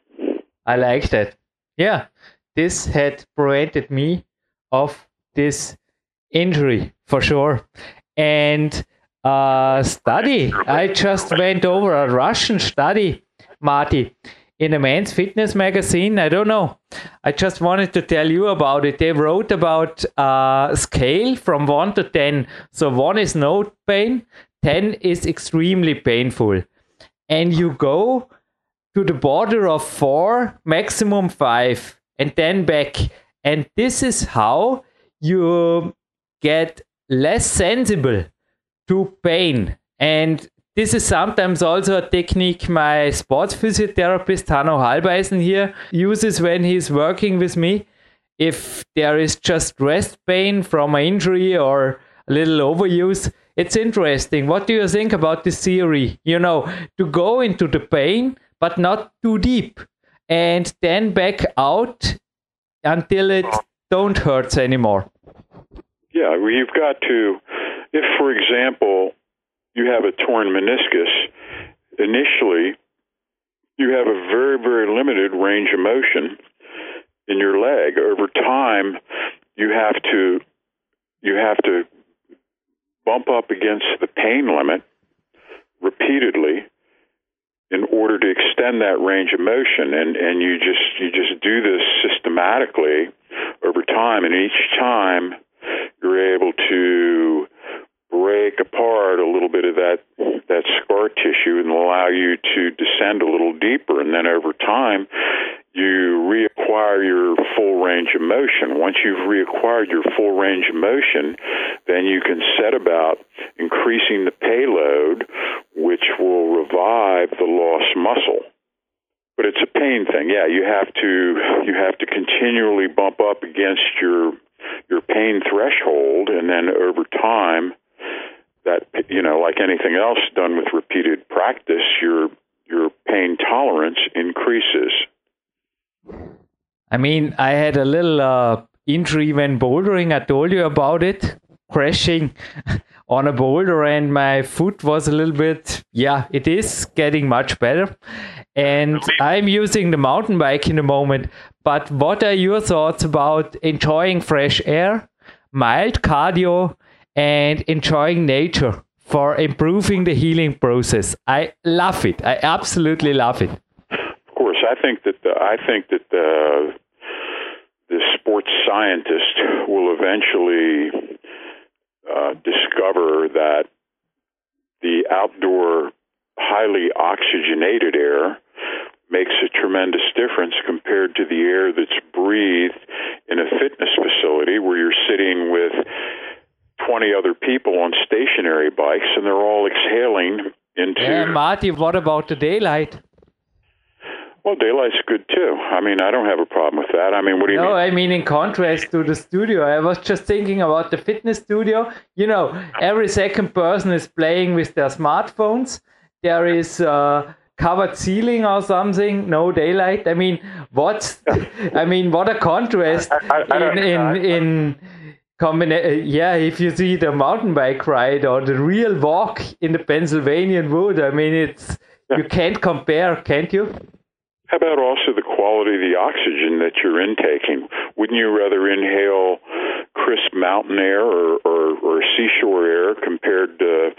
I like that. Yeah, this had prevented me of this injury for sure. And uh, study, I just went over a Russian study, Marty, in a men's fitness magazine. I don't know. I just wanted to tell you about it. They wrote about a scale from 1 to 10. So 1 is no pain, 10 is extremely painful. And you go to the border of 4, maximum 5, and then back. And this is how you get less sensible to pain. And this is sometimes also a technique my sports physiotherapist Hanno Halbeisen here uses when he's working with me. If there is just rest pain from an injury or a little overuse, it's interesting. What do you think about this theory? You know, to go into the pain, but not too deep, and then back out until it don't hurt anymore. Yeah, well, you've got to, if, for example, you have a torn meniscus, initially you have a very, very limited range of motion in your leg. Over time, you have to you have to bump up against the pain limit repeatedly in order to extend that range of motion and and you just you just do this systematically over time and each time you're able to break apart a little bit of that that scar tissue and allow you to descend a little deeper and then over time you reacquire your full range of motion. Once you've reacquired your full range of motion, then you can set about increasing the payload, which will revive the lost muscle. But it's a pain thing. Yeah, you have to you have to continually bump up against your your pain threshold, and then over time, you know, like anything else done with repeated practice, your your pain tolerance increases. I mean, I had a little uh, injury when bouldering. I told you about it, crashing on a boulder, and my foot was a little bit. Yeah, it is getting much better, and I'm using the mountain bike in the moment. But what are your thoughts about enjoying fresh air, mild cardio, and enjoying nature for improving the healing process? I love it. I absolutely love it. Of course, I think that the, I think that the the sports scientist will eventually uh, discover that the outdoor, highly oxygenated air makes a tremendous difference compared to the air that's breathed in a fitness facility where you're sitting with 20 other people on stationary bikes and they're all exhaling into. Yeah, Marty, what about the daylight? Well, daylight's good too. I mean, I don't have a problem with that. I mean, what do you no, mean? I mean in contrast to the studio. I was just thinking about the fitness studio. You know, every second person is playing with their smartphones. There is uh, covered ceiling or something. No daylight. I mean, what? I mean, what a contrast I- I don't- in in in combina- uh, Yeah, if you see the mountain bike ride or the real walk in the Pennsylvanian wood, I mean, it's you can't compare, can't you? How about also the quality of the oxygen that you're intaking? Wouldn't you rather inhale crisp mountain air or, or, or seashore air compared to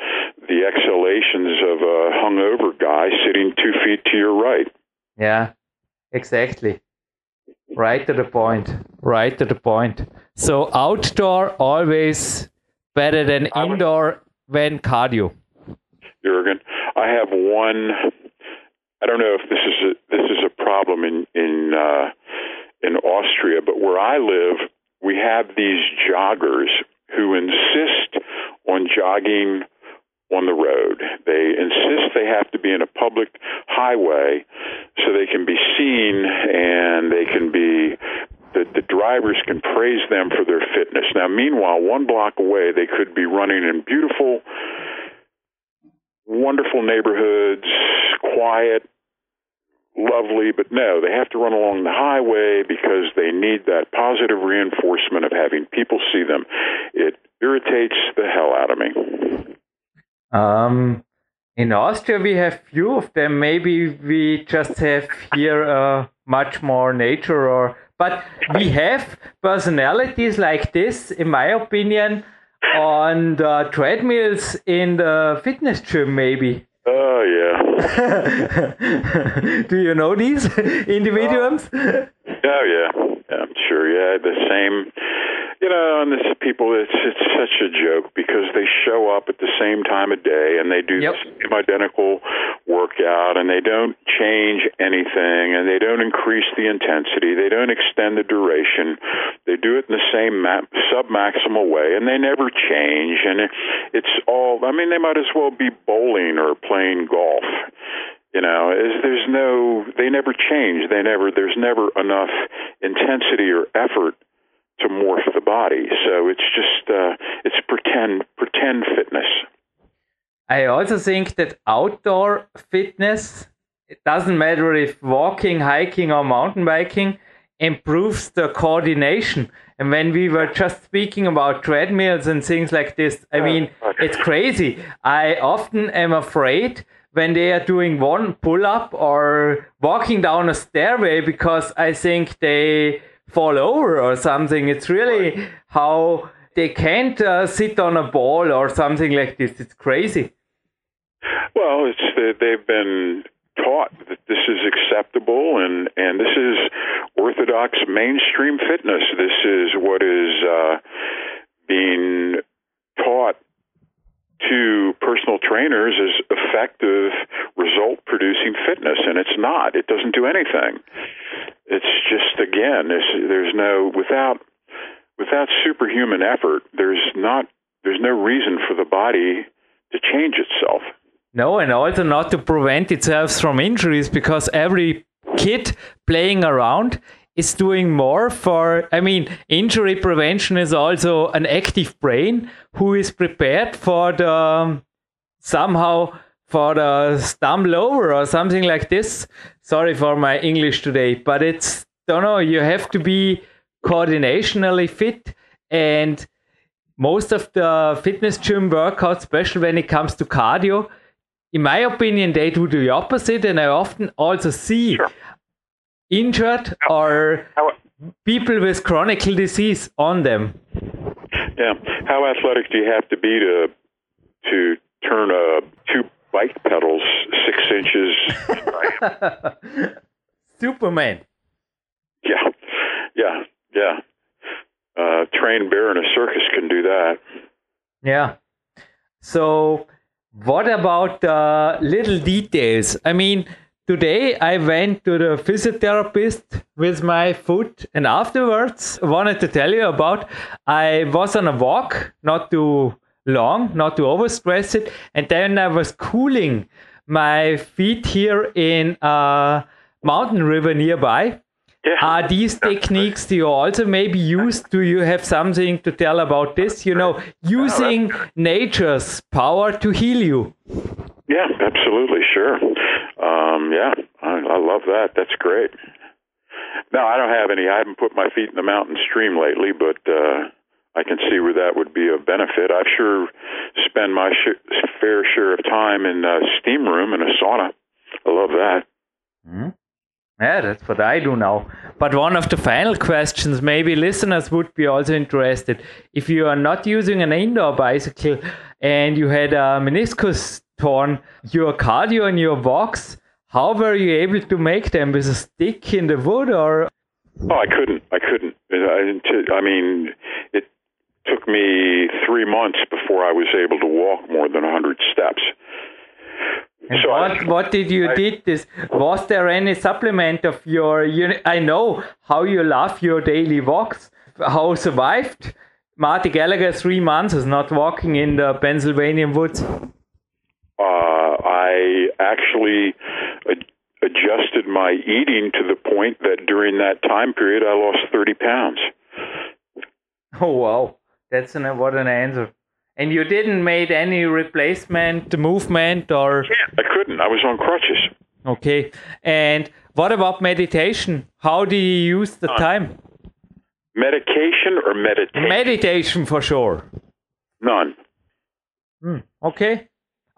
the exhalations of a hungover guy sitting two feet to your right? Yeah, exactly. Right to the point. Right to the point. So outdoor always better than I would- indoor when cardio. Jurgen, I have one. I don't know if this is a, this is a problem in in uh, in Austria, but where I live, we have these joggers who insist on jogging on the road. They insist they have to be in a public highway so they can be seen and they can be the, the drivers can praise them for their fitness. Now, meanwhile, one block away, they could be running in beautiful, wonderful neighborhoods, quiet, lovely, but no, they have to run along the highway because they need that positive reinforcement of having people see them. It irritates the hell out of me. Um, in Austria, we have few of them. Maybe we just have here uh, much more nature, or but we have personalities like this, in my opinion, on the treadmills in the fitness gym. Maybe. Oh yeah. Do you know these individuals? Oh yeah. yeah, I'm sure. Yeah, the same you know, and this people, it's it's such a joke because they show up at the same time of day and they do yep. the same identical workout and they don't change anything and they don't increase the intensity, they don't extend the duration. They do it in the same ma- sub-maximal way and they never change. And it, it's all. I mean, they might as well be bowling or playing golf you know is there's no they never change they never there's never enough intensity or effort to morph the body. So it's just uh, it's pretend pretend fitness. I also think that outdoor fitness, it doesn't matter if walking, hiking, or mountain biking, improves the coordination. And when we were just speaking about treadmills and things like this, I mean, it's crazy. I often am afraid when they are doing one pull up or walking down a stairway because I think they fall over or something. It's really how they can't uh, sit on a ball or something like this. It's crazy. Well, it's uh, they've been taught that this is acceptable and and this is orthodox mainstream fitness. This is what is uh, being taught to personal trainers as effective result producing fitness and it's not. It doesn't do anything. It's just again there's no without without superhuman effort there's not there's no reason for the body to change itself. No and also not to prevent itself from injuries because every kid playing around is doing more for i mean injury prevention is also an active brain who is prepared for the um, somehow for the stumble over or something like this. Sorry for my english today but it's don't know you have to be coordinationally fit and most of the fitness gym workouts especially when it comes to cardio in my opinion they do the opposite and i often also see injured or people with chronic disease on them. Yeah. How athletic do you have to be to to turn a two bike pedals six inches? Superman. Yeah. Yeah. Yeah. Uh, trained bear in a circus can do that. Yeah. So, what about the little details? I mean, Today I went to the physiotherapist with my foot and afterwards wanted to tell you about I was on a walk, not too long, not to overstress it, and then I was cooling my feet here in a mountain river nearby. Yeah. Are these techniques do you also maybe use? Do you have something to tell about this? You know, using nature's power to heal you. Yeah, absolutely, sure. Um, yeah, I, I love that. That's great. No, I don't have any. I haven't put my feet in the mountain stream lately, but uh, I can see where that would be a benefit. I've sure spend my sh- fair share of time in a steam room and a sauna. I love that. Mm-hmm. Yeah, that's what I do now. But one of the final questions, maybe listeners would be also interested. If you are not using an indoor bicycle and you had a meniscus torn your cardio and your walks. How were you able to make them with a stick in the wood or? Oh, I couldn't. I couldn't. I mean, it took me three months before I was able to walk more than 100 steps. And so what, I, what did you I, did this? Was there any supplement of your? You, I know how you love your daily walks. how survived Marty Gallagher three months is not walking in the Pennsylvania woods? Uh, I actually adjusted my eating to the point that during that time period I lost 30 pounds. Oh wow, that's an what an answer. And you didn't make any replacement movement or? I couldn't. I was on crutches. Okay. And what about meditation? How do you use the uh, time? Medication or meditation? Meditation for sure. None. Hmm. Okay.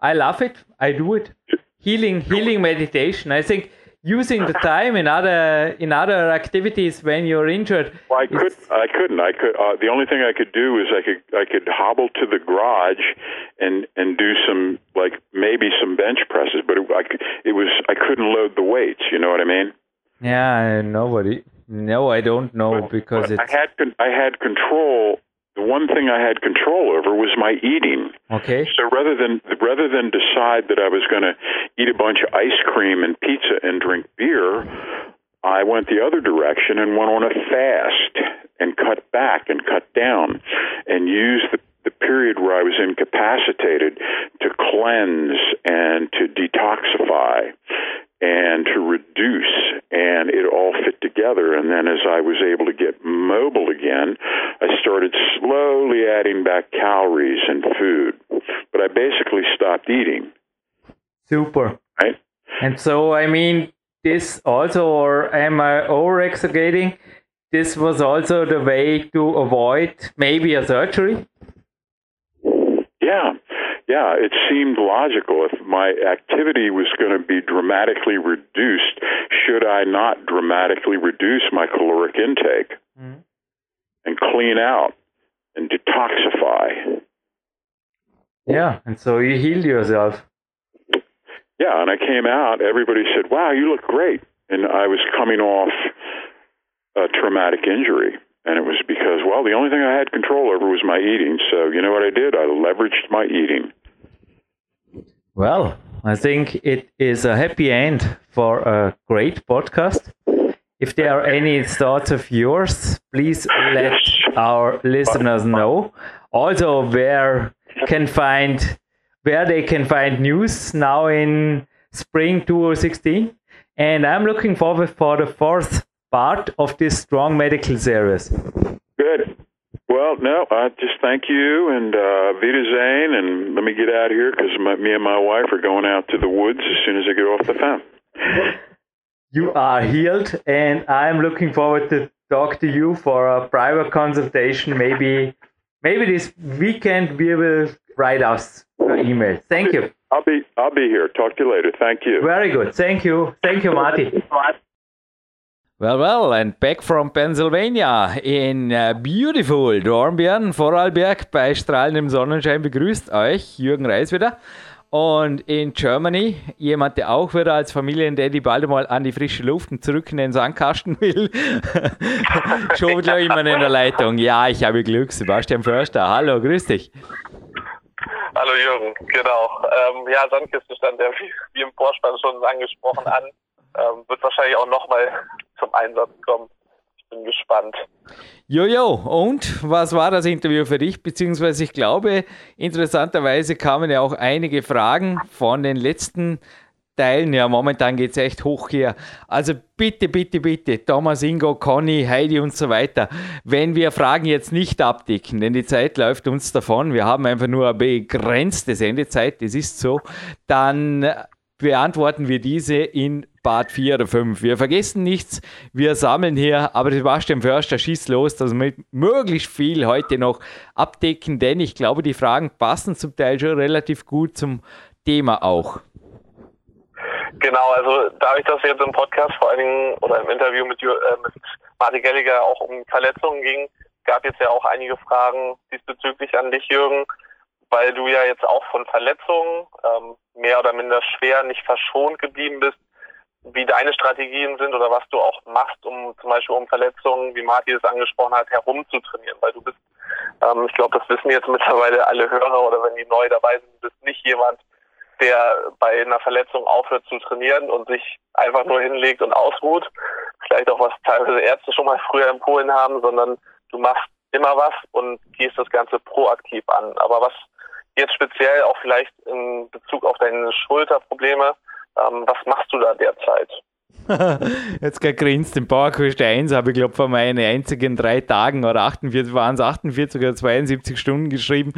I love it. I do it. Healing, healing meditation. I think using the time in other in other activities when you're injured. Well, I could I couldn't. I could. Uh, the only thing I could do is I could I could hobble to the garage and and do some like maybe some bench presses, but it, I it was I couldn't load the weights. You know what I mean? Yeah, nobody. No, I don't know but, because but I had I had control the one thing I had control over was my eating. Okay. So rather than rather than decide that I was going to eat a bunch of ice cream and pizza and drink beer, I went the other direction and went on a fast and cut back and cut down and used the the period where I was incapacitated to cleanse and to detoxify and to reduce, and it all fit together. And then as I was able to get mobile again, I started slowly adding back calories and food. But I basically stopped eating. Super. Right? And so, I mean, this also, or am I over exaggerating? This was also the way to avoid maybe a surgery? Yeah, yeah, it seemed logical. If my activity was going to be dramatically reduced, should I not dramatically reduce my caloric intake mm-hmm. and clean out and detoxify? Yeah, and so you healed yourself. Yeah, and I came out. Everybody said, "Wow, you look great," and I was coming off a traumatic injury. And it was because, well, the only thing I had control over was my eating. So, you know what I did? I leveraged my eating. Well, I think it is a happy end for a great podcast. If there are any thoughts of yours, please let our listeners know. Also, where can find where they can find news now in spring 2016. And I'm looking forward for the fourth part of this strong medical series. Good. Well, no, I just thank you and uh, Vita Zane, and let me get out of here because me and my wife are going out to the woods as soon as I get off the phone. You are healed, and I'm looking forward to talk to you for a private consultation. Maybe, maybe this weekend we will write us an email. Thank you. I'll be I'll be here. Talk to you later. Thank you. Very good. Thank you. Thank you, Marty. Well, well, and back from Pennsylvania in uh, beautiful Dornbirn, Vorarlberg, bei strahlendem Sonnenschein begrüßt euch Jürgen Reis wieder. Und in Germany, jemand, der auch wieder als Familiendaddy bald mal an die frische Luft und zurück in den Sandkasten will. Schon wieder jemand in der Leitung. Ja, ich habe Glück. Sebastian Förster, hallo, grüß dich. Hallo Jürgen, genau. Ähm, ja, Sandkiste stand ja wie, wie im Vorspann schon angesprochen an. Ähm, wird wahrscheinlich auch nochmal zum Einsatz kommen. Ich bin gespannt. Jojo, und was war das Interview für dich? Beziehungsweise ich glaube, interessanterweise kamen ja auch einige Fragen von den letzten Teilen. Ja, momentan geht es echt hoch hier. Also bitte, bitte, bitte, Thomas, Ingo, Conny, Heidi und so weiter. Wenn wir Fragen jetzt nicht abdecken, denn die Zeit läuft uns davon, wir haben einfach nur eine begrenzte Sendezeit, das ist so, dann beantworten wir diese in Part 4 oder 5. Wir vergessen nichts, wir sammeln hier, aber Sebastian Förster schießt los, dass wir möglichst viel heute noch abdecken, denn ich glaube, die Fragen passen zum Teil schon relativ gut zum Thema auch. Genau, also dadurch, dass es jetzt im Podcast vor allen Dingen oder im Interview mit, äh, mit Martin Gelliger auch um Verletzungen ging, gab jetzt ja auch einige Fragen diesbezüglich an dich, Jürgen weil du ja jetzt auch von Verletzungen ähm, mehr oder minder schwer nicht verschont geblieben bist, wie deine Strategien sind oder was du auch machst, um zum Beispiel um Verletzungen, wie Martin es angesprochen hat, herumzutrainieren, weil du bist, ähm, ich glaube, das wissen jetzt mittlerweile alle Hörer oder wenn die neu dabei sind, du bist nicht jemand, der bei einer Verletzung aufhört zu trainieren und sich einfach nur hinlegt und ausruht, vielleicht auch was teilweise Ärzte schon mal früher empfohlen haben, sondern du machst immer was und gehst das Ganze proaktiv an. Aber was jetzt speziell auch vielleicht in Bezug auf deine Schulterprobleme, ähm, was machst du da derzeit? Jetzt gegrinst, den PowerQuest 1 habe ich glaube vor meinen einzigen drei Tagen oder 48 waren es 48 oder 72 Stunden geschrieben,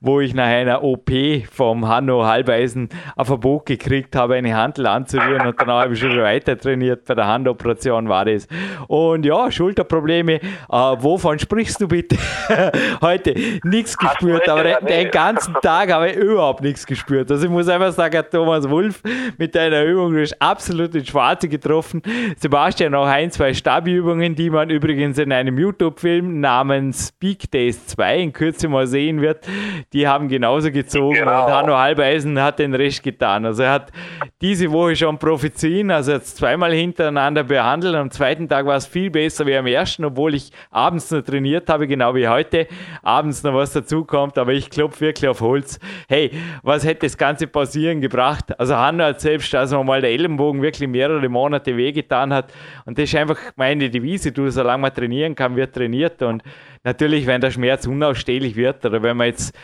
wo ich nach einer OP vom Hanno Halbeisen ein Verbot gekriegt habe, eine Handel anzurühren und danach habe ich schon weiter trainiert. Bei der Handoperation war das. Und ja, Schulterprobleme. Äh, wovon sprichst du bitte? Heute nichts gespürt, aber den, den ganzen Tag habe ich überhaupt nichts gespürt. Also ich muss einfach sagen, Thomas Wulf mit deiner Übung, du hast absolut ins Schwarze getroffen. Sebastian auch ein, zwei Stabi-Übungen, die man übrigens in einem YouTube-Film namens Peak Days 2 in Kürze mal sehen wird. Die haben genauso gezogen genau. und Hanno Halbeisen hat den Rest getan. Also er hat diese Woche schon Prophezien, also jetzt zweimal hintereinander behandelt. Am zweiten Tag war es viel besser wie am ersten, obwohl ich abends noch trainiert habe, genau wie heute. Abends noch was dazukommt, aber ich klopfe wirklich auf Holz. Hey, was hätte das ganze Pausieren gebracht? Also Hanno hat selbst, also mal der Ellenbogen wirklich mehrere Monate Monate wehgetan hat. Und das ist einfach meine Devise, du, solange man trainieren kann, wird trainiert. Und natürlich, wenn der Schmerz unausstehlich wird oder wenn man jetzt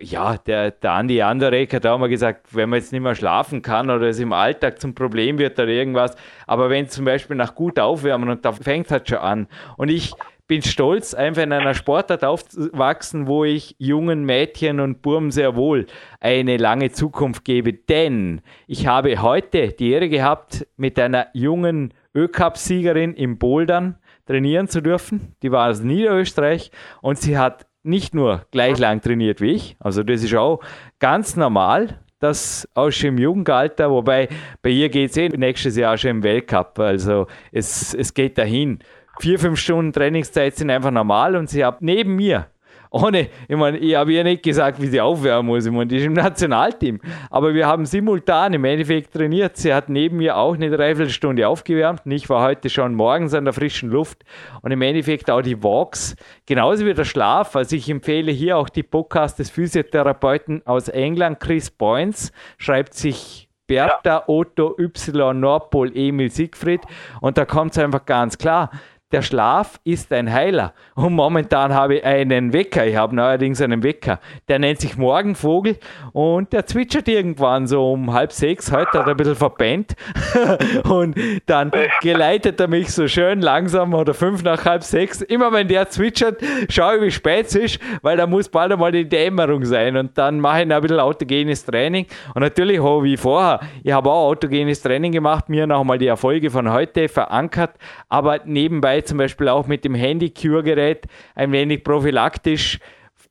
ja, der, der Andi Andorek hat auch mal gesagt, wenn man jetzt nicht mehr schlafen kann oder es im Alltag zum Problem wird oder irgendwas, aber wenn zum Beispiel nach gut aufwärmen und da fängt es halt schon an. Und ich bin stolz, einfach in einer Sportart aufzuwachsen, wo ich jungen Mädchen und Burm sehr wohl eine lange Zukunft gebe. Denn ich habe heute die Ehre gehabt, mit einer jungen Ö-Cup-Siegerin im Bouldern trainieren zu dürfen. Die war aus Niederösterreich und sie hat nicht nur gleich lang trainiert wie ich, also das ist auch ganz normal, das auch schon im Jugendalter, wobei bei ihr geht es eh nächstes Jahr schon im Weltcup, also es, es geht dahin vier, fünf Stunden Trainingszeit sind einfach normal und sie hat neben mir ohne, ich meine, ich habe ihr nicht gesagt, wie sie aufwärmen muss. Ich meine, die ist im Nationalteam. Aber wir haben simultan im Endeffekt trainiert. Sie hat neben mir auch eine Dreiviertelstunde aufgewärmt. Und ich war heute schon morgens an der frischen Luft. Und im Endeffekt auch die Walks, genauso wie der Schlaf. Also ich empfehle hier auch die Podcast des Physiotherapeuten aus England, Chris Boynes, schreibt sich Bertha, ja. Otto, Y, Nordpol, Emil, Siegfried. Und da kommt es einfach ganz klar der Schlaf ist ein Heiler. Und momentan habe ich einen Wecker. Ich habe neuerdings einen Wecker. Der nennt sich Morgenvogel und der zwitschert irgendwann so um halb sechs. Heute hat er ein bisschen verpennt. und dann geleitet er mich so schön langsam oder fünf nach halb sechs. Immer wenn der zwitschert, schaue ich, wie spät es ist, weil da muss bald einmal die Dämmerung sein. Und dann mache ich ein bisschen autogenes Training. Und natürlich habe wie vorher. Ich habe auch autogenes Training gemacht, mir nochmal die Erfolge von heute verankert. Aber nebenbei zum Beispiel auch mit dem Handy-Cure-Gerät ein wenig prophylaktisch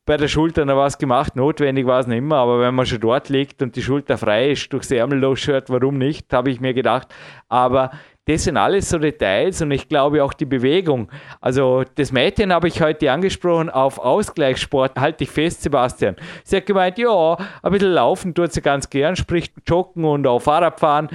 bei der Schulter noch was gemacht. Notwendig war es nicht immer, aber wenn man schon dort liegt und die Schulter frei ist, durchs Ärmel loshört, warum nicht, habe ich mir gedacht. Aber das sind alles so Details und ich glaube auch die Bewegung. Also das Mädchen habe ich heute angesprochen auf Ausgleichssport, halte ich fest, Sebastian. Sie hat gemeint, ja, ein bisschen laufen tut sie ganz gern, sprich joggen und auch Fahrradfahren.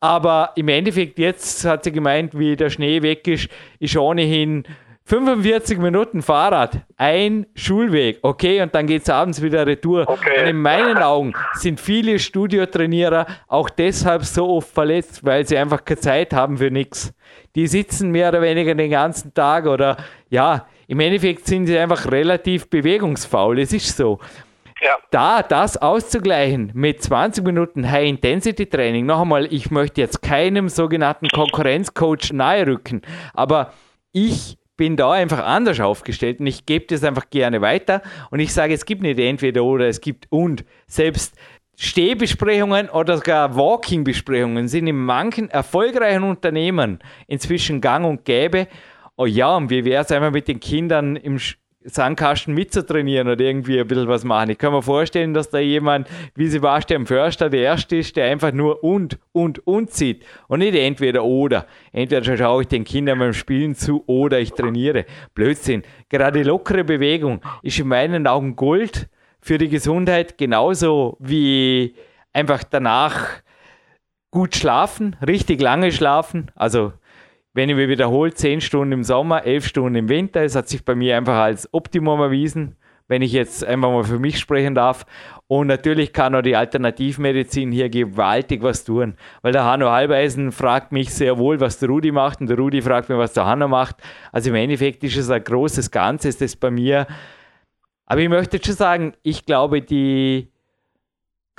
Aber im Endeffekt, jetzt hat sie gemeint, wie der Schnee weg ist, ist ohnehin 45 Minuten Fahrrad, ein Schulweg, okay, und dann geht es abends wieder retour. Okay. Und in meinen Augen sind viele Studiotrainierer auch deshalb so oft verletzt, weil sie einfach keine Zeit haben für nichts. Die sitzen mehr oder weniger den ganzen Tag oder ja, im Endeffekt sind sie einfach relativ bewegungsfaul. Es ist so. Ja. Da das auszugleichen mit 20 Minuten High-Intensity-Training, noch einmal, ich möchte jetzt keinem sogenannten Konkurrenzcoach nahe rücken, aber ich bin da einfach anders aufgestellt und ich gebe das einfach gerne weiter und ich sage, es gibt nicht entweder oder, es gibt und. Selbst Stehbesprechungen oder sogar Walking-Besprechungen sind in manchen erfolgreichen Unternehmen inzwischen gang und gäbe. Oh ja, und wie wäre es einmal mit den Kindern im Sandkasten mitzutrainieren oder irgendwie ein bisschen was machen. Ich kann mir vorstellen, dass da jemand wie Sebastian Förster der Erste ist, der einfach nur und, und, und sieht und nicht entweder oder. Entweder schaue ich den Kindern beim Spielen zu oder ich trainiere. Blödsinn. Gerade lockere Bewegung ist in meinen Augen Gold für die Gesundheit, genauso wie einfach danach gut schlafen, richtig lange schlafen, also wenn ich mir wiederhole, 10 Stunden im Sommer, 11 Stunden im Winter. Es hat sich bei mir einfach als Optimum erwiesen. wenn ich jetzt einfach mal für mich sprechen darf. Und natürlich kann auch die Alternativmedizin hier gewaltig was tun, weil der Hanno Halbeisen fragt mich sehr wohl, was der Rudi macht und der Rudi fragt mich, was der Hanno macht. Also im Endeffekt ist es ein großes Ganzes, das bei mir. Aber ich möchte schon sagen, ich glaube, die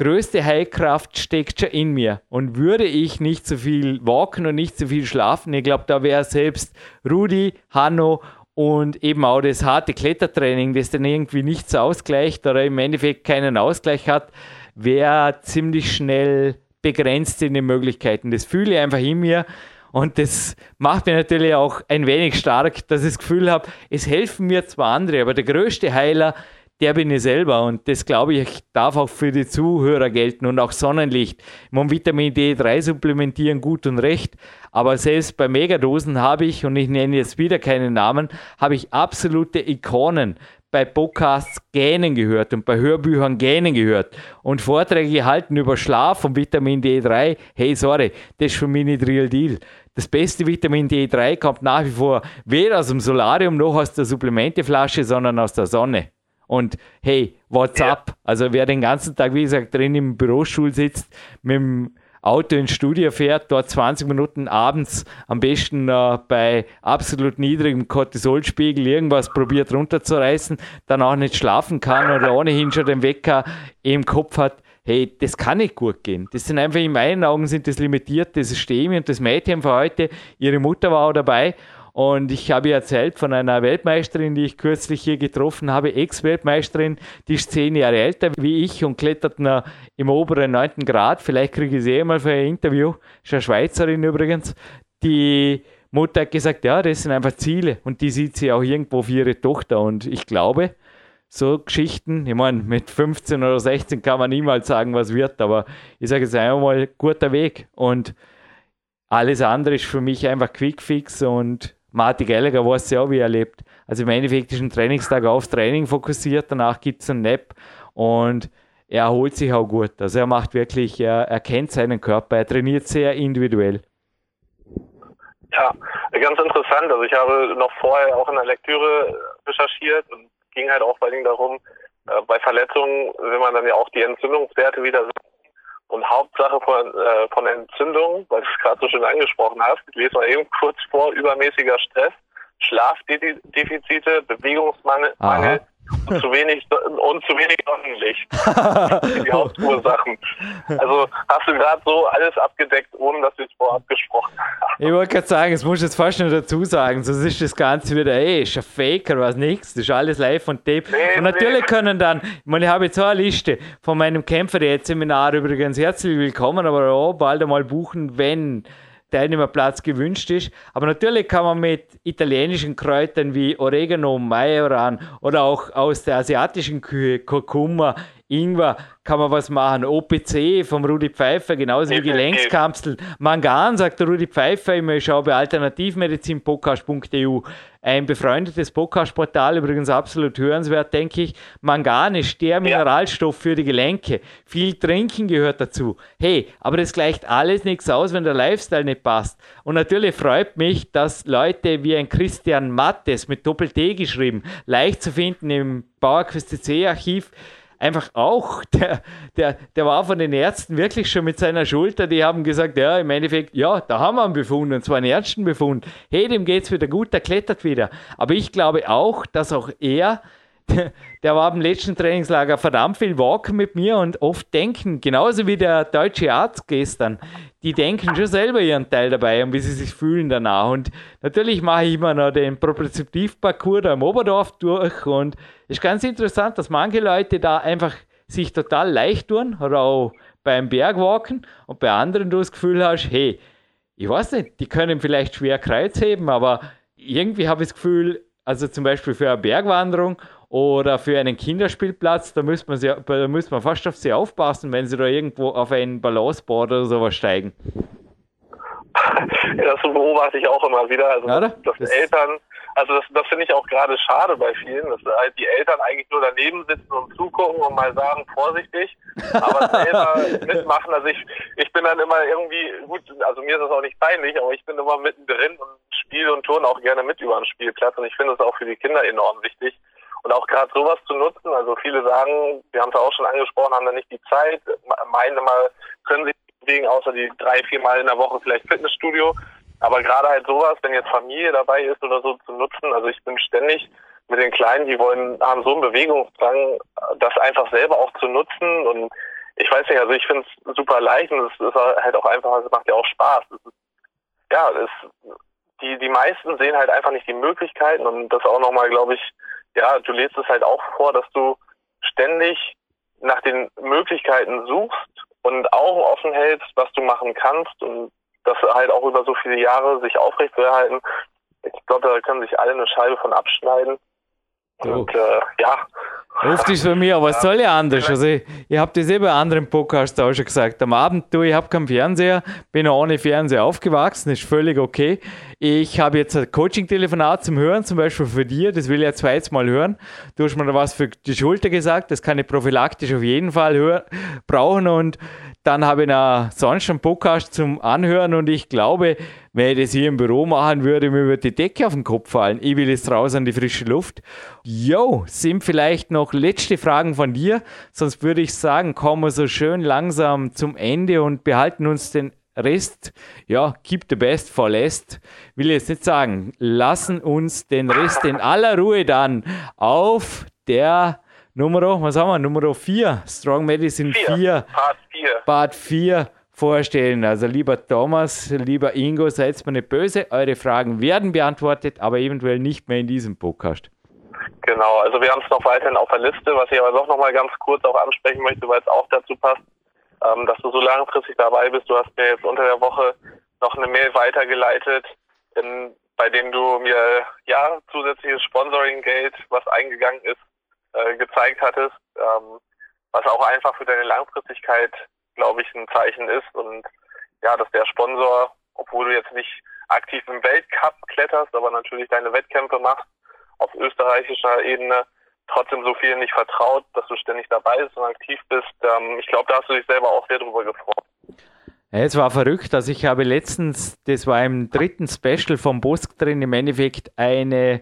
größte Heilkraft steckt schon in mir. Und würde ich nicht so viel walken und nicht so viel schlafen, ich glaube, da wäre selbst Rudi, Hanno und eben auch das harte Klettertraining, das dann irgendwie nichts ausgleicht oder im Endeffekt keinen Ausgleich hat, wäre ziemlich schnell begrenzt in den Möglichkeiten. Das fühle ich einfach in mir und das macht mir natürlich auch ein wenig stark, dass ich das Gefühl habe, es helfen mir zwar andere, aber der größte Heiler der bin ich selber und das glaube ich darf auch für die Zuhörer gelten und auch Sonnenlicht. Man Vitamin D3 supplementieren gut und recht, aber selbst bei Megadosen habe ich, und ich nenne jetzt wieder keinen Namen, habe ich absolute Ikonen bei Podcasts gähnen gehört und bei Hörbüchern gähnen gehört und Vorträge gehalten über Schlaf und Vitamin D3. Hey, sorry, das ist für mich nicht real deal. Das beste Vitamin D3 kommt nach wie vor weder aus dem Solarium noch aus der Supplementeflasche, sondern aus der Sonne. Und hey, what's ja. up? Also wer den ganzen Tag, wie gesagt, drin im Bürostuhl sitzt, mit dem Auto ins Studio fährt, dort 20 Minuten abends am besten äh, bei absolut niedrigem Cortisolspiegel irgendwas probiert runterzureißen, dann auch nicht schlafen kann oder ohnehin schon den Wecker im Kopf hat, hey, das kann nicht gut gehen. Das sind einfach in meinen Augen sind das limitierte Systeme und das Mädchen von heute, ihre Mutter war auch dabei und ich habe erzählt von einer Weltmeisterin, die ich kürzlich hier getroffen habe, Ex-Weltmeisterin, die ist zehn Jahre älter wie ich und klettert im oberen neunten Grad. Vielleicht kriege ich sie eh mal für ein Interview. Ist eine Schweizerin übrigens. Die Mutter hat gesagt, ja, das sind einfach Ziele und die sieht sie auch irgendwo für ihre Tochter. Und ich glaube, so Geschichten, ich meine, mit 15 oder 16 kann man niemals sagen, was wird, aber ich sage jetzt einmal, guter Weg. Und alles andere ist für mich einfach Quickfix und Martin Gallagher weiß ja auch, wie er lebt. Also im Endeffekt ist ein Trainingstag aufs Training fokussiert, danach gibt es einen Nap und er erholt sich auch gut. Also er macht wirklich, er, er kennt seinen Körper, er trainiert sehr individuell. Ja, ganz interessant. Also ich habe noch vorher auch in der Lektüre recherchiert und ging halt auch vor allem darum, äh, bei Verletzungen will man dann ja auch die Entzündungswerte wieder und Hauptsache von, äh, von Entzündung, weil du es gerade so schön angesprochen hast, lese mal eben kurz vor, übermäßiger Stress, Schlafdefizite, Bewegungsmangel, Mangel, und zu wenig und zu wenig Sonnenlicht. die Hauptursachen. Also hast du gerade so alles abgedeckt, ohne dass wir es vorab gesprochen haben. Ich wollte gerade sagen, es muss jetzt fast noch dazu sagen, sonst ist das Ganze wieder, ey, ist ein Faker, was nichts, das ist alles live und tape. Nee, und natürlich nee. können dann, ich meine, ich habe jetzt auch eine Liste von meinem Kämpfer-Seminar übrigens, herzlich willkommen, aber auch bald einmal buchen, wenn Teilnehmerplatz gewünscht ist. Aber natürlich kann man mit italienischen Kräutern wie Oregano, Majoran oder auch aus der asiatischen Küche Kurkuma, Ingwer, kann man was machen. OPC vom Rudi Pfeiffer, genauso wie Gelenkskapseln. Mangan, sagt der Rudi Pfeiffer, ich schaue bei alternativmedizinpodcast.eu. Ein befreundetes Podcast-Portal, übrigens absolut hörenswert, denke ich. Mangan ist der Mineralstoff für die Gelenke. Viel Trinken gehört dazu. Hey, aber das gleicht alles nichts aus, wenn der Lifestyle nicht passt. Und natürlich freut mich, dass Leute wie ein Christian Mattes mit Doppel-T geschrieben, leicht zu finden im Bauerquest CC-Archiv, einfach auch, der, der, der war von den Ärzten wirklich schon mit seiner Schulter, die haben gesagt, ja, im Endeffekt, ja, da haben wir einen Befund, und zwar einen Ärztenbefund. Hey, dem geht's wieder gut, der klettert wieder. Aber ich glaube auch, dass auch er der war am letzten Trainingslager verdammt viel walken mit mir und oft denken, genauso wie der deutsche Arzt gestern, die denken schon selber ihren Teil dabei und wie sie sich fühlen danach. Und natürlich mache ich immer noch den Propriozeptivparcours da im Oberdorf durch und es ist ganz interessant, dass manche Leute da einfach sich total leicht tun oder auch beim Bergwalken und bei anderen du das Gefühl hast, hey, ich weiß nicht, die können vielleicht schwer Kreuz heben, aber irgendwie habe ich das Gefühl, also zum Beispiel für eine Bergwanderung oder für einen Kinderspielplatz, da müsste man, sie, da müsste man fast auf sie aufpassen, wenn sie da irgendwo auf ein Balanceboard oder sowas steigen. Ja, das beobachte ich auch immer wieder. Also, ja, dass, dass Eltern, also das, das finde ich auch gerade schade bei vielen, dass halt die Eltern eigentlich nur daneben sitzen und zugucken und mal sagen, vorsichtig, aber selber mitmachen. Also ich, ich bin dann immer irgendwie, gut, also mir ist das auch nicht peinlich, aber ich bin immer mittendrin und spiele und turne auch gerne mit über den Spielplatz und ich finde es auch für die Kinder enorm wichtig. Und auch gerade sowas zu nutzen, also viele sagen, wir haben es auch schon angesprochen, haben da nicht die Zeit, meinen immer, können sich bewegen, außer die drei, vier Mal in der Woche vielleicht Fitnessstudio. Aber gerade halt sowas, wenn jetzt Familie dabei ist oder so zu nutzen, also ich bin ständig mit den Kleinen, die wollen, haben so einen Bewegungsdrang, das einfach selber auch zu nutzen und ich weiß nicht, also ich finde es super leicht und es ist halt auch einfach, es macht ja auch Spaß. Ist, ja, es, die, die meisten sehen halt einfach nicht die Möglichkeiten und das auch nochmal, glaube ich, ja, du lädst es halt auch vor, dass du ständig nach den Möglichkeiten suchst und Augen offen hältst, was du machen kannst und das halt auch über so viele Jahre sich aufrechtzuerhalten. Ich glaube, da können sich alle eine Scheibe von abschneiden. Und äh, ja. Oft ist bei mir, aber es soll ja anders. Also ich, ich habe das eh bei anderen Podcasts auch schon gesagt. Am Abend, du, ich habe keinen Fernseher, bin auch ohne Fernseher aufgewachsen, ist völlig okay. Ich habe jetzt ein Coaching-Telefonat zum Hören, zum Beispiel für dir, das will ich ja zweites Mal hören. Du hast mir da was für die Schulter gesagt, das kann ich prophylaktisch auf jeden Fall hören, brauchen und dann habe ich noch sonst einen Podcast zum Anhören und ich glaube, wenn ich das hier im Büro machen würde, mir würde die Decke auf den Kopf fallen. Ich will jetzt raus an die frische Luft. Jo, sind vielleicht noch letzte Fragen von dir? Sonst würde ich sagen, kommen wir so schön langsam zum Ende und behalten uns den Rest, ja, keep the best for last, will ich jetzt nicht sagen. Lassen uns den Rest in aller Ruhe dann auf der Nummer, was haben wir? Nummer 4, Strong Medicine 4. Part 4. Part 4 vorstellen. Also lieber Thomas, lieber Ingo, seid mir nicht böse. Eure Fragen werden beantwortet, aber eventuell nicht mehr in diesem Podcast. Genau, also wir haben es noch weiterhin auf der Liste, was ich aber doch noch mal ganz kurz auch ansprechen möchte, weil es auch dazu passt, ähm, dass du so langfristig dabei bist. Du hast mir jetzt unter der Woche noch eine Mail weitergeleitet, in, bei dem du mir ja zusätzliches Sponsoring-Geld, was eingegangen ist, äh, gezeigt hattest, ähm, was auch einfach für deine Langfristigkeit, glaube ich, ein Zeichen ist. Und ja, dass der Sponsor, obwohl du jetzt nicht aktiv im Weltcup kletterst, aber natürlich deine Wettkämpfe machst, auf österreichischer Ebene, trotzdem so viel nicht vertraut, dass du ständig dabei bist und aktiv bist. Ähm, ich glaube, da hast du dich selber auch sehr drüber gefreut. Es war verrückt. Also ich habe letztens, das war im dritten Special vom Bosk drin, im Endeffekt eine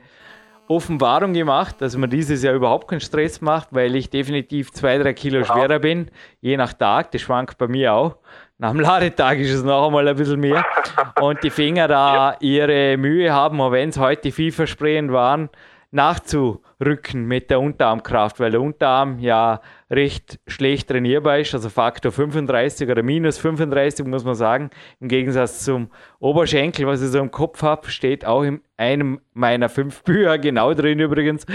Offenbarung gemacht, dass man dieses Jahr überhaupt keinen Stress macht, weil ich definitiv zwei, drei Kilo genau. schwerer bin, je nach Tag. Das schwankt bei mir auch. Nach dem Ladetag ist es noch einmal ein bisschen mehr. Und die Finger da ihre Mühe haben, auch wenn es heute vielversprechend waren, nachzurücken mit der Unterarmkraft, weil der Unterarm ja recht schlecht trainierbar ist, also Faktor 35 oder minus 35 muss man sagen. Im Gegensatz zum Oberschenkel, was ich so im Kopf habe, steht auch in einem meiner fünf Bücher genau drin übrigens.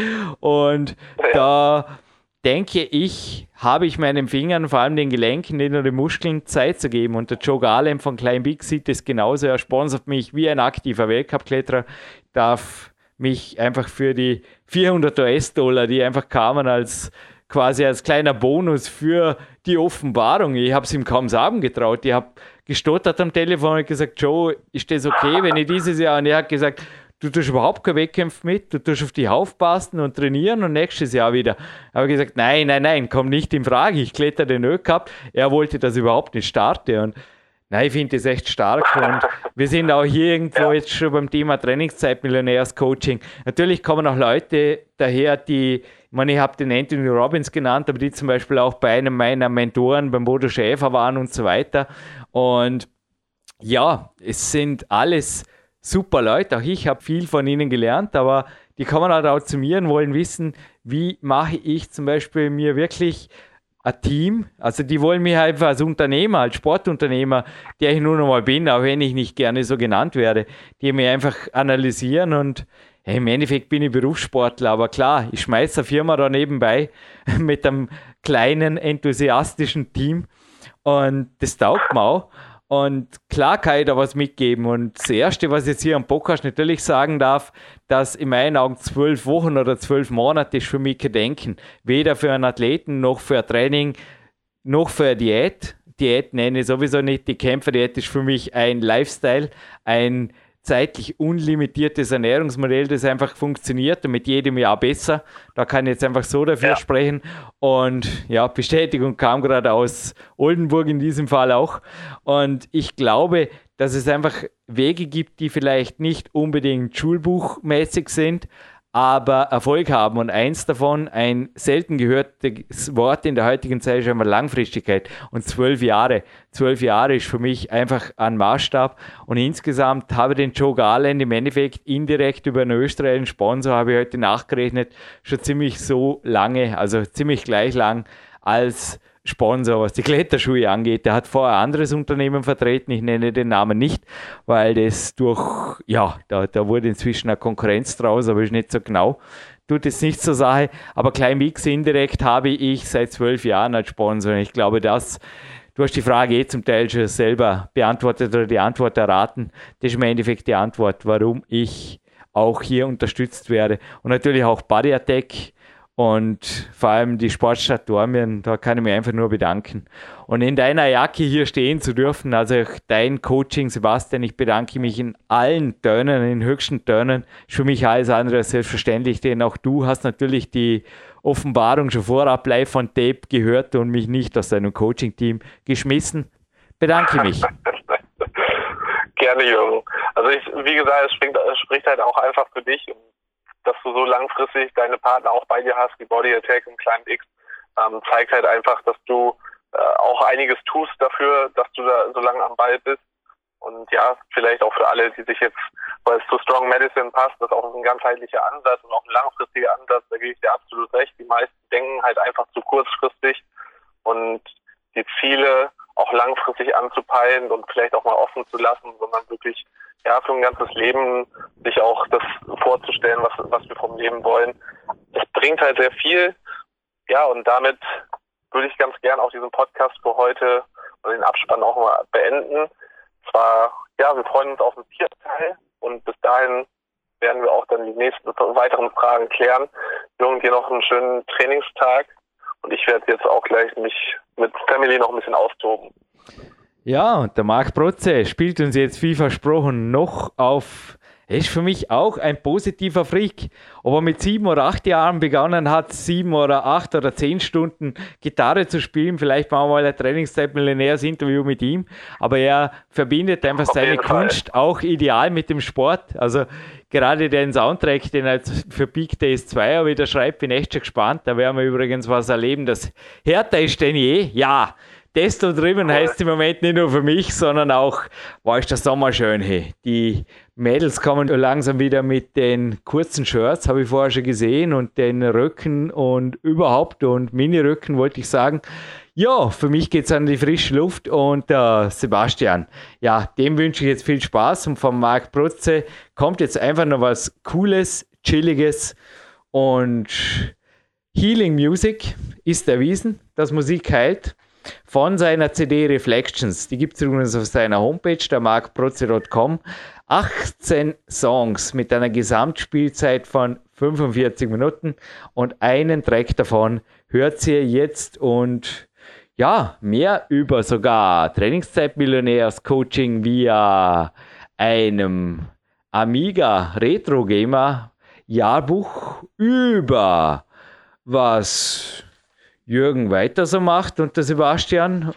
Und da denke ich, habe ich meinen Fingern, vor allem den Gelenken, den Muskeln Zeit zu geben. Und der Joe Garland von Klein Big sieht das genauso. Er sponsert mich wie ein aktiver Weltcup-Kletterer, darf mich einfach für die 400 US-Dollar, die einfach kamen als quasi als kleiner Bonus für die Offenbarung. Ich habe es ihm kaum sagen getraut. Ich habe gestottert am Telefon und gesagt, Joe, ist das okay, wenn ich dieses Jahr... Und er hat gesagt, du tust überhaupt keine Wettkämpfe mit, du tust auf die aufpassen und trainieren und nächstes Jahr wieder. Ich habe gesagt, nein, nein, nein, komm nicht in Frage, ich kletter den Ö-Cup. Er wollte das überhaupt nicht starten und Nein, ich finde das echt stark und wir sind auch hier irgendwo jetzt schon beim Thema Trainingszeit, Millionärs-Coaching. Natürlich kommen auch Leute daher, die, ich meine, ich habe den Anthony Robbins genannt, aber die zum Beispiel auch bei einem meiner Mentoren, beim Bodo Schäfer waren und so weiter. Und ja, es sind alles super Leute, auch ich habe viel von ihnen gelernt, aber die kommen halt auch zu mir und wollen wissen, wie mache ich zum Beispiel mir wirklich ein Team. Also die wollen mich einfach als Unternehmer, als Sportunternehmer, der ich nur noch mal bin, auch wenn ich nicht gerne so genannt werde, die mich einfach analysieren und ja, im Endeffekt bin ich Berufssportler, aber klar, ich schmeiße eine Firma da nebenbei mit einem kleinen, enthusiastischen Team und das taugt mir auch. Und klar kann ich da was mitgeben. Und das Erste, was ich jetzt hier am Podcast natürlich sagen darf, dass in meinen Augen zwölf Wochen oder zwölf Monate ist für mich kein Denken. Weder für einen Athleten noch für ein Training noch für eine Diät. Diät nenne ich sowieso nicht. Die Kämpferdiät ist für mich ein Lifestyle, ein zeitlich unlimitiertes Ernährungsmodell, das einfach funktioniert und mit jedem Jahr besser. Da kann ich jetzt einfach so dafür ja. sprechen. Und ja, Bestätigung kam gerade aus Oldenburg in diesem Fall auch. Und ich glaube, dass es einfach Wege gibt, die vielleicht nicht unbedingt schulbuchmäßig sind, aber Erfolg haben. Und eins davon, ein selten gehörtes Wort in der heutigen Zeit, ist einfach Langfristigkeit. Und zwölf Jahre. Zwölf Jahre ist für mich einfach ein Maßstab. Und insgesamt habe ich den Joe Garland im Endeffekt indirekt über einen österreichischen Sponsor, habe ich heute nachgerechnet, schon ziemlich so lange, also ziemlich gleich lang als Sponsor, was die Kletterschuhe angeht. Der hat vorher ein anderes Unternehmen vertreten, ich nenne den Namen nicht, weil das durch, ja, da, da wurde inzwischen eine Konkurrenz draus, aber ist nicht so genau. Tut es nicht zur Sache, aber Klein Mix indirekt habe ich seit zwölf Jahren als Sponsor. Ich glaube, das Du hast die Frage eh zum Teil schon selber beantwortet oder die Antwort erraten. Das ist im Endeffekt die Antwort, warum ich auch hier unterstützt werde. Und natürlich auch Body Attack und vor allem die Sportstadt Dormien, da kann ich mich einfach nur bedanken. Und in deiner Jacke hier stehen zu dürfen, also dein Coaching, Sebastian, ich bedanke mich in allen Tönen, in höchsten Tönen, ist für mich alles andere selbstverständlich, denn auch du hast natürlich die Offenbarung schon vorab live von Tape gehört und mich nicht aus deinem Coaching-Team geschmissen. Bedanke mich. Gerne, Jürgen. Also ich, wie gesagt, es spricht, es spricht halt auch einfach für dich und dass du so langfristig deine Partner auch bei dir hast, wie Body Attack und Climb X, ähm, zeigt halt einfach, dass du äh, auch einiges tust dafür, dass du da so lange am Ball bist. Und ja, vielleicht auch für alle, die sich jetzt, weil es zu Strong Medicine passt, das ist auch ein ganzheitlicher Ansatz und auch ein langfristiger Ansatz, da gebe ich dir absolut recht. Die meisten denken halt einfach zu kurzfristig und die Ziele auch langfristig anzupeilen und vielleicht auch mal offen zu lassen, sondern wirklich ja für ein ganzes Leben sich auch das vorzustellen, was, was wir vom Leben wollen. Das bringt halt sehr viel. Ja, und damit würde ich ganz gern auch diesen Podcast für heute und den Abspann auch mal beenden. Zwar, ja, wir freuen uns auf den vierten Teil und bis dahin werden wir auch dann die nächsten weiteren Fragen klären. Jürgen, dir noch einen schönen Trainingstag und ich werde jetzt auch gleich mich mit Family noch ein bisschen austoben. Ja, und der Marc Protze spielt uns jetzt wie versprochen noch auf. Er ist für mich auch ein positiver Freak. Ob er mit sieben oder acht Jahren begonnen hat, sieben oder acht oder zehn Stunden Gitarre zu spielen, vielleicht machen wir mal ein Trainingszeit millionärs Interview mit ihm, aber er verbindet einfach seine Kunst auch ideal mit dem Sport. Also gerade den Soundtrack, den er für Big Days 2 wieder schreibt, bin echt schon gespannt. Da werden wir übrigens was erleben, das härter ist denn je. Ja, Testo driven heißt im Moment nicht nur für mich, sondern auch, war ist der Sommer schön, hey. Die Mädels kommen langsam wieder mit den kurzen Shirts, habe ich vorher schon gesehen, und den Röcken und überhaupt und Mini-Röcken wollte ich sagen. Ja, für mich geht es an die frische Luft und äh, Sebastian, ja, dem wünsche ich jetzt viel Spaß und von Marc Protze kommt jetzt einfach noch was Cooles, Chilliges und Healing Music ist erwiesen, dass Musik heilt von seiner CD Reflections. Die gibt es übrigens auf seiner Homepage, der markprotze.com. 18 Songs mit einer Gesamtspielzeit von 45 Minuten und einen Track davon hört ihr jetzt und ja, mehr über sogar Trainingszeit-Millionärs Coaching via einem Amiga Retro Gamer Jahrbuch über was Jürgen weiter so macht und der Sebastian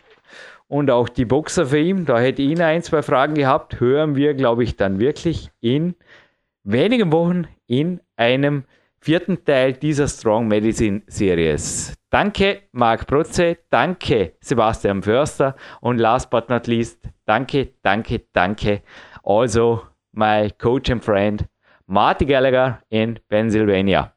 und auch die Boxer für ihn. Da hätte ich ein, zwei Fragen gehabt. Hören wir, glaube ich, dann wirklich in wenigen Wochen in einem vierten Teil dieser Strong Medicine Series. Danke, Marc Protze. Danke, Sebastian Förster. Und last but not least, danke, danke, danke. Also, my coach and friend, Marty Gallagher in Pennsylvania.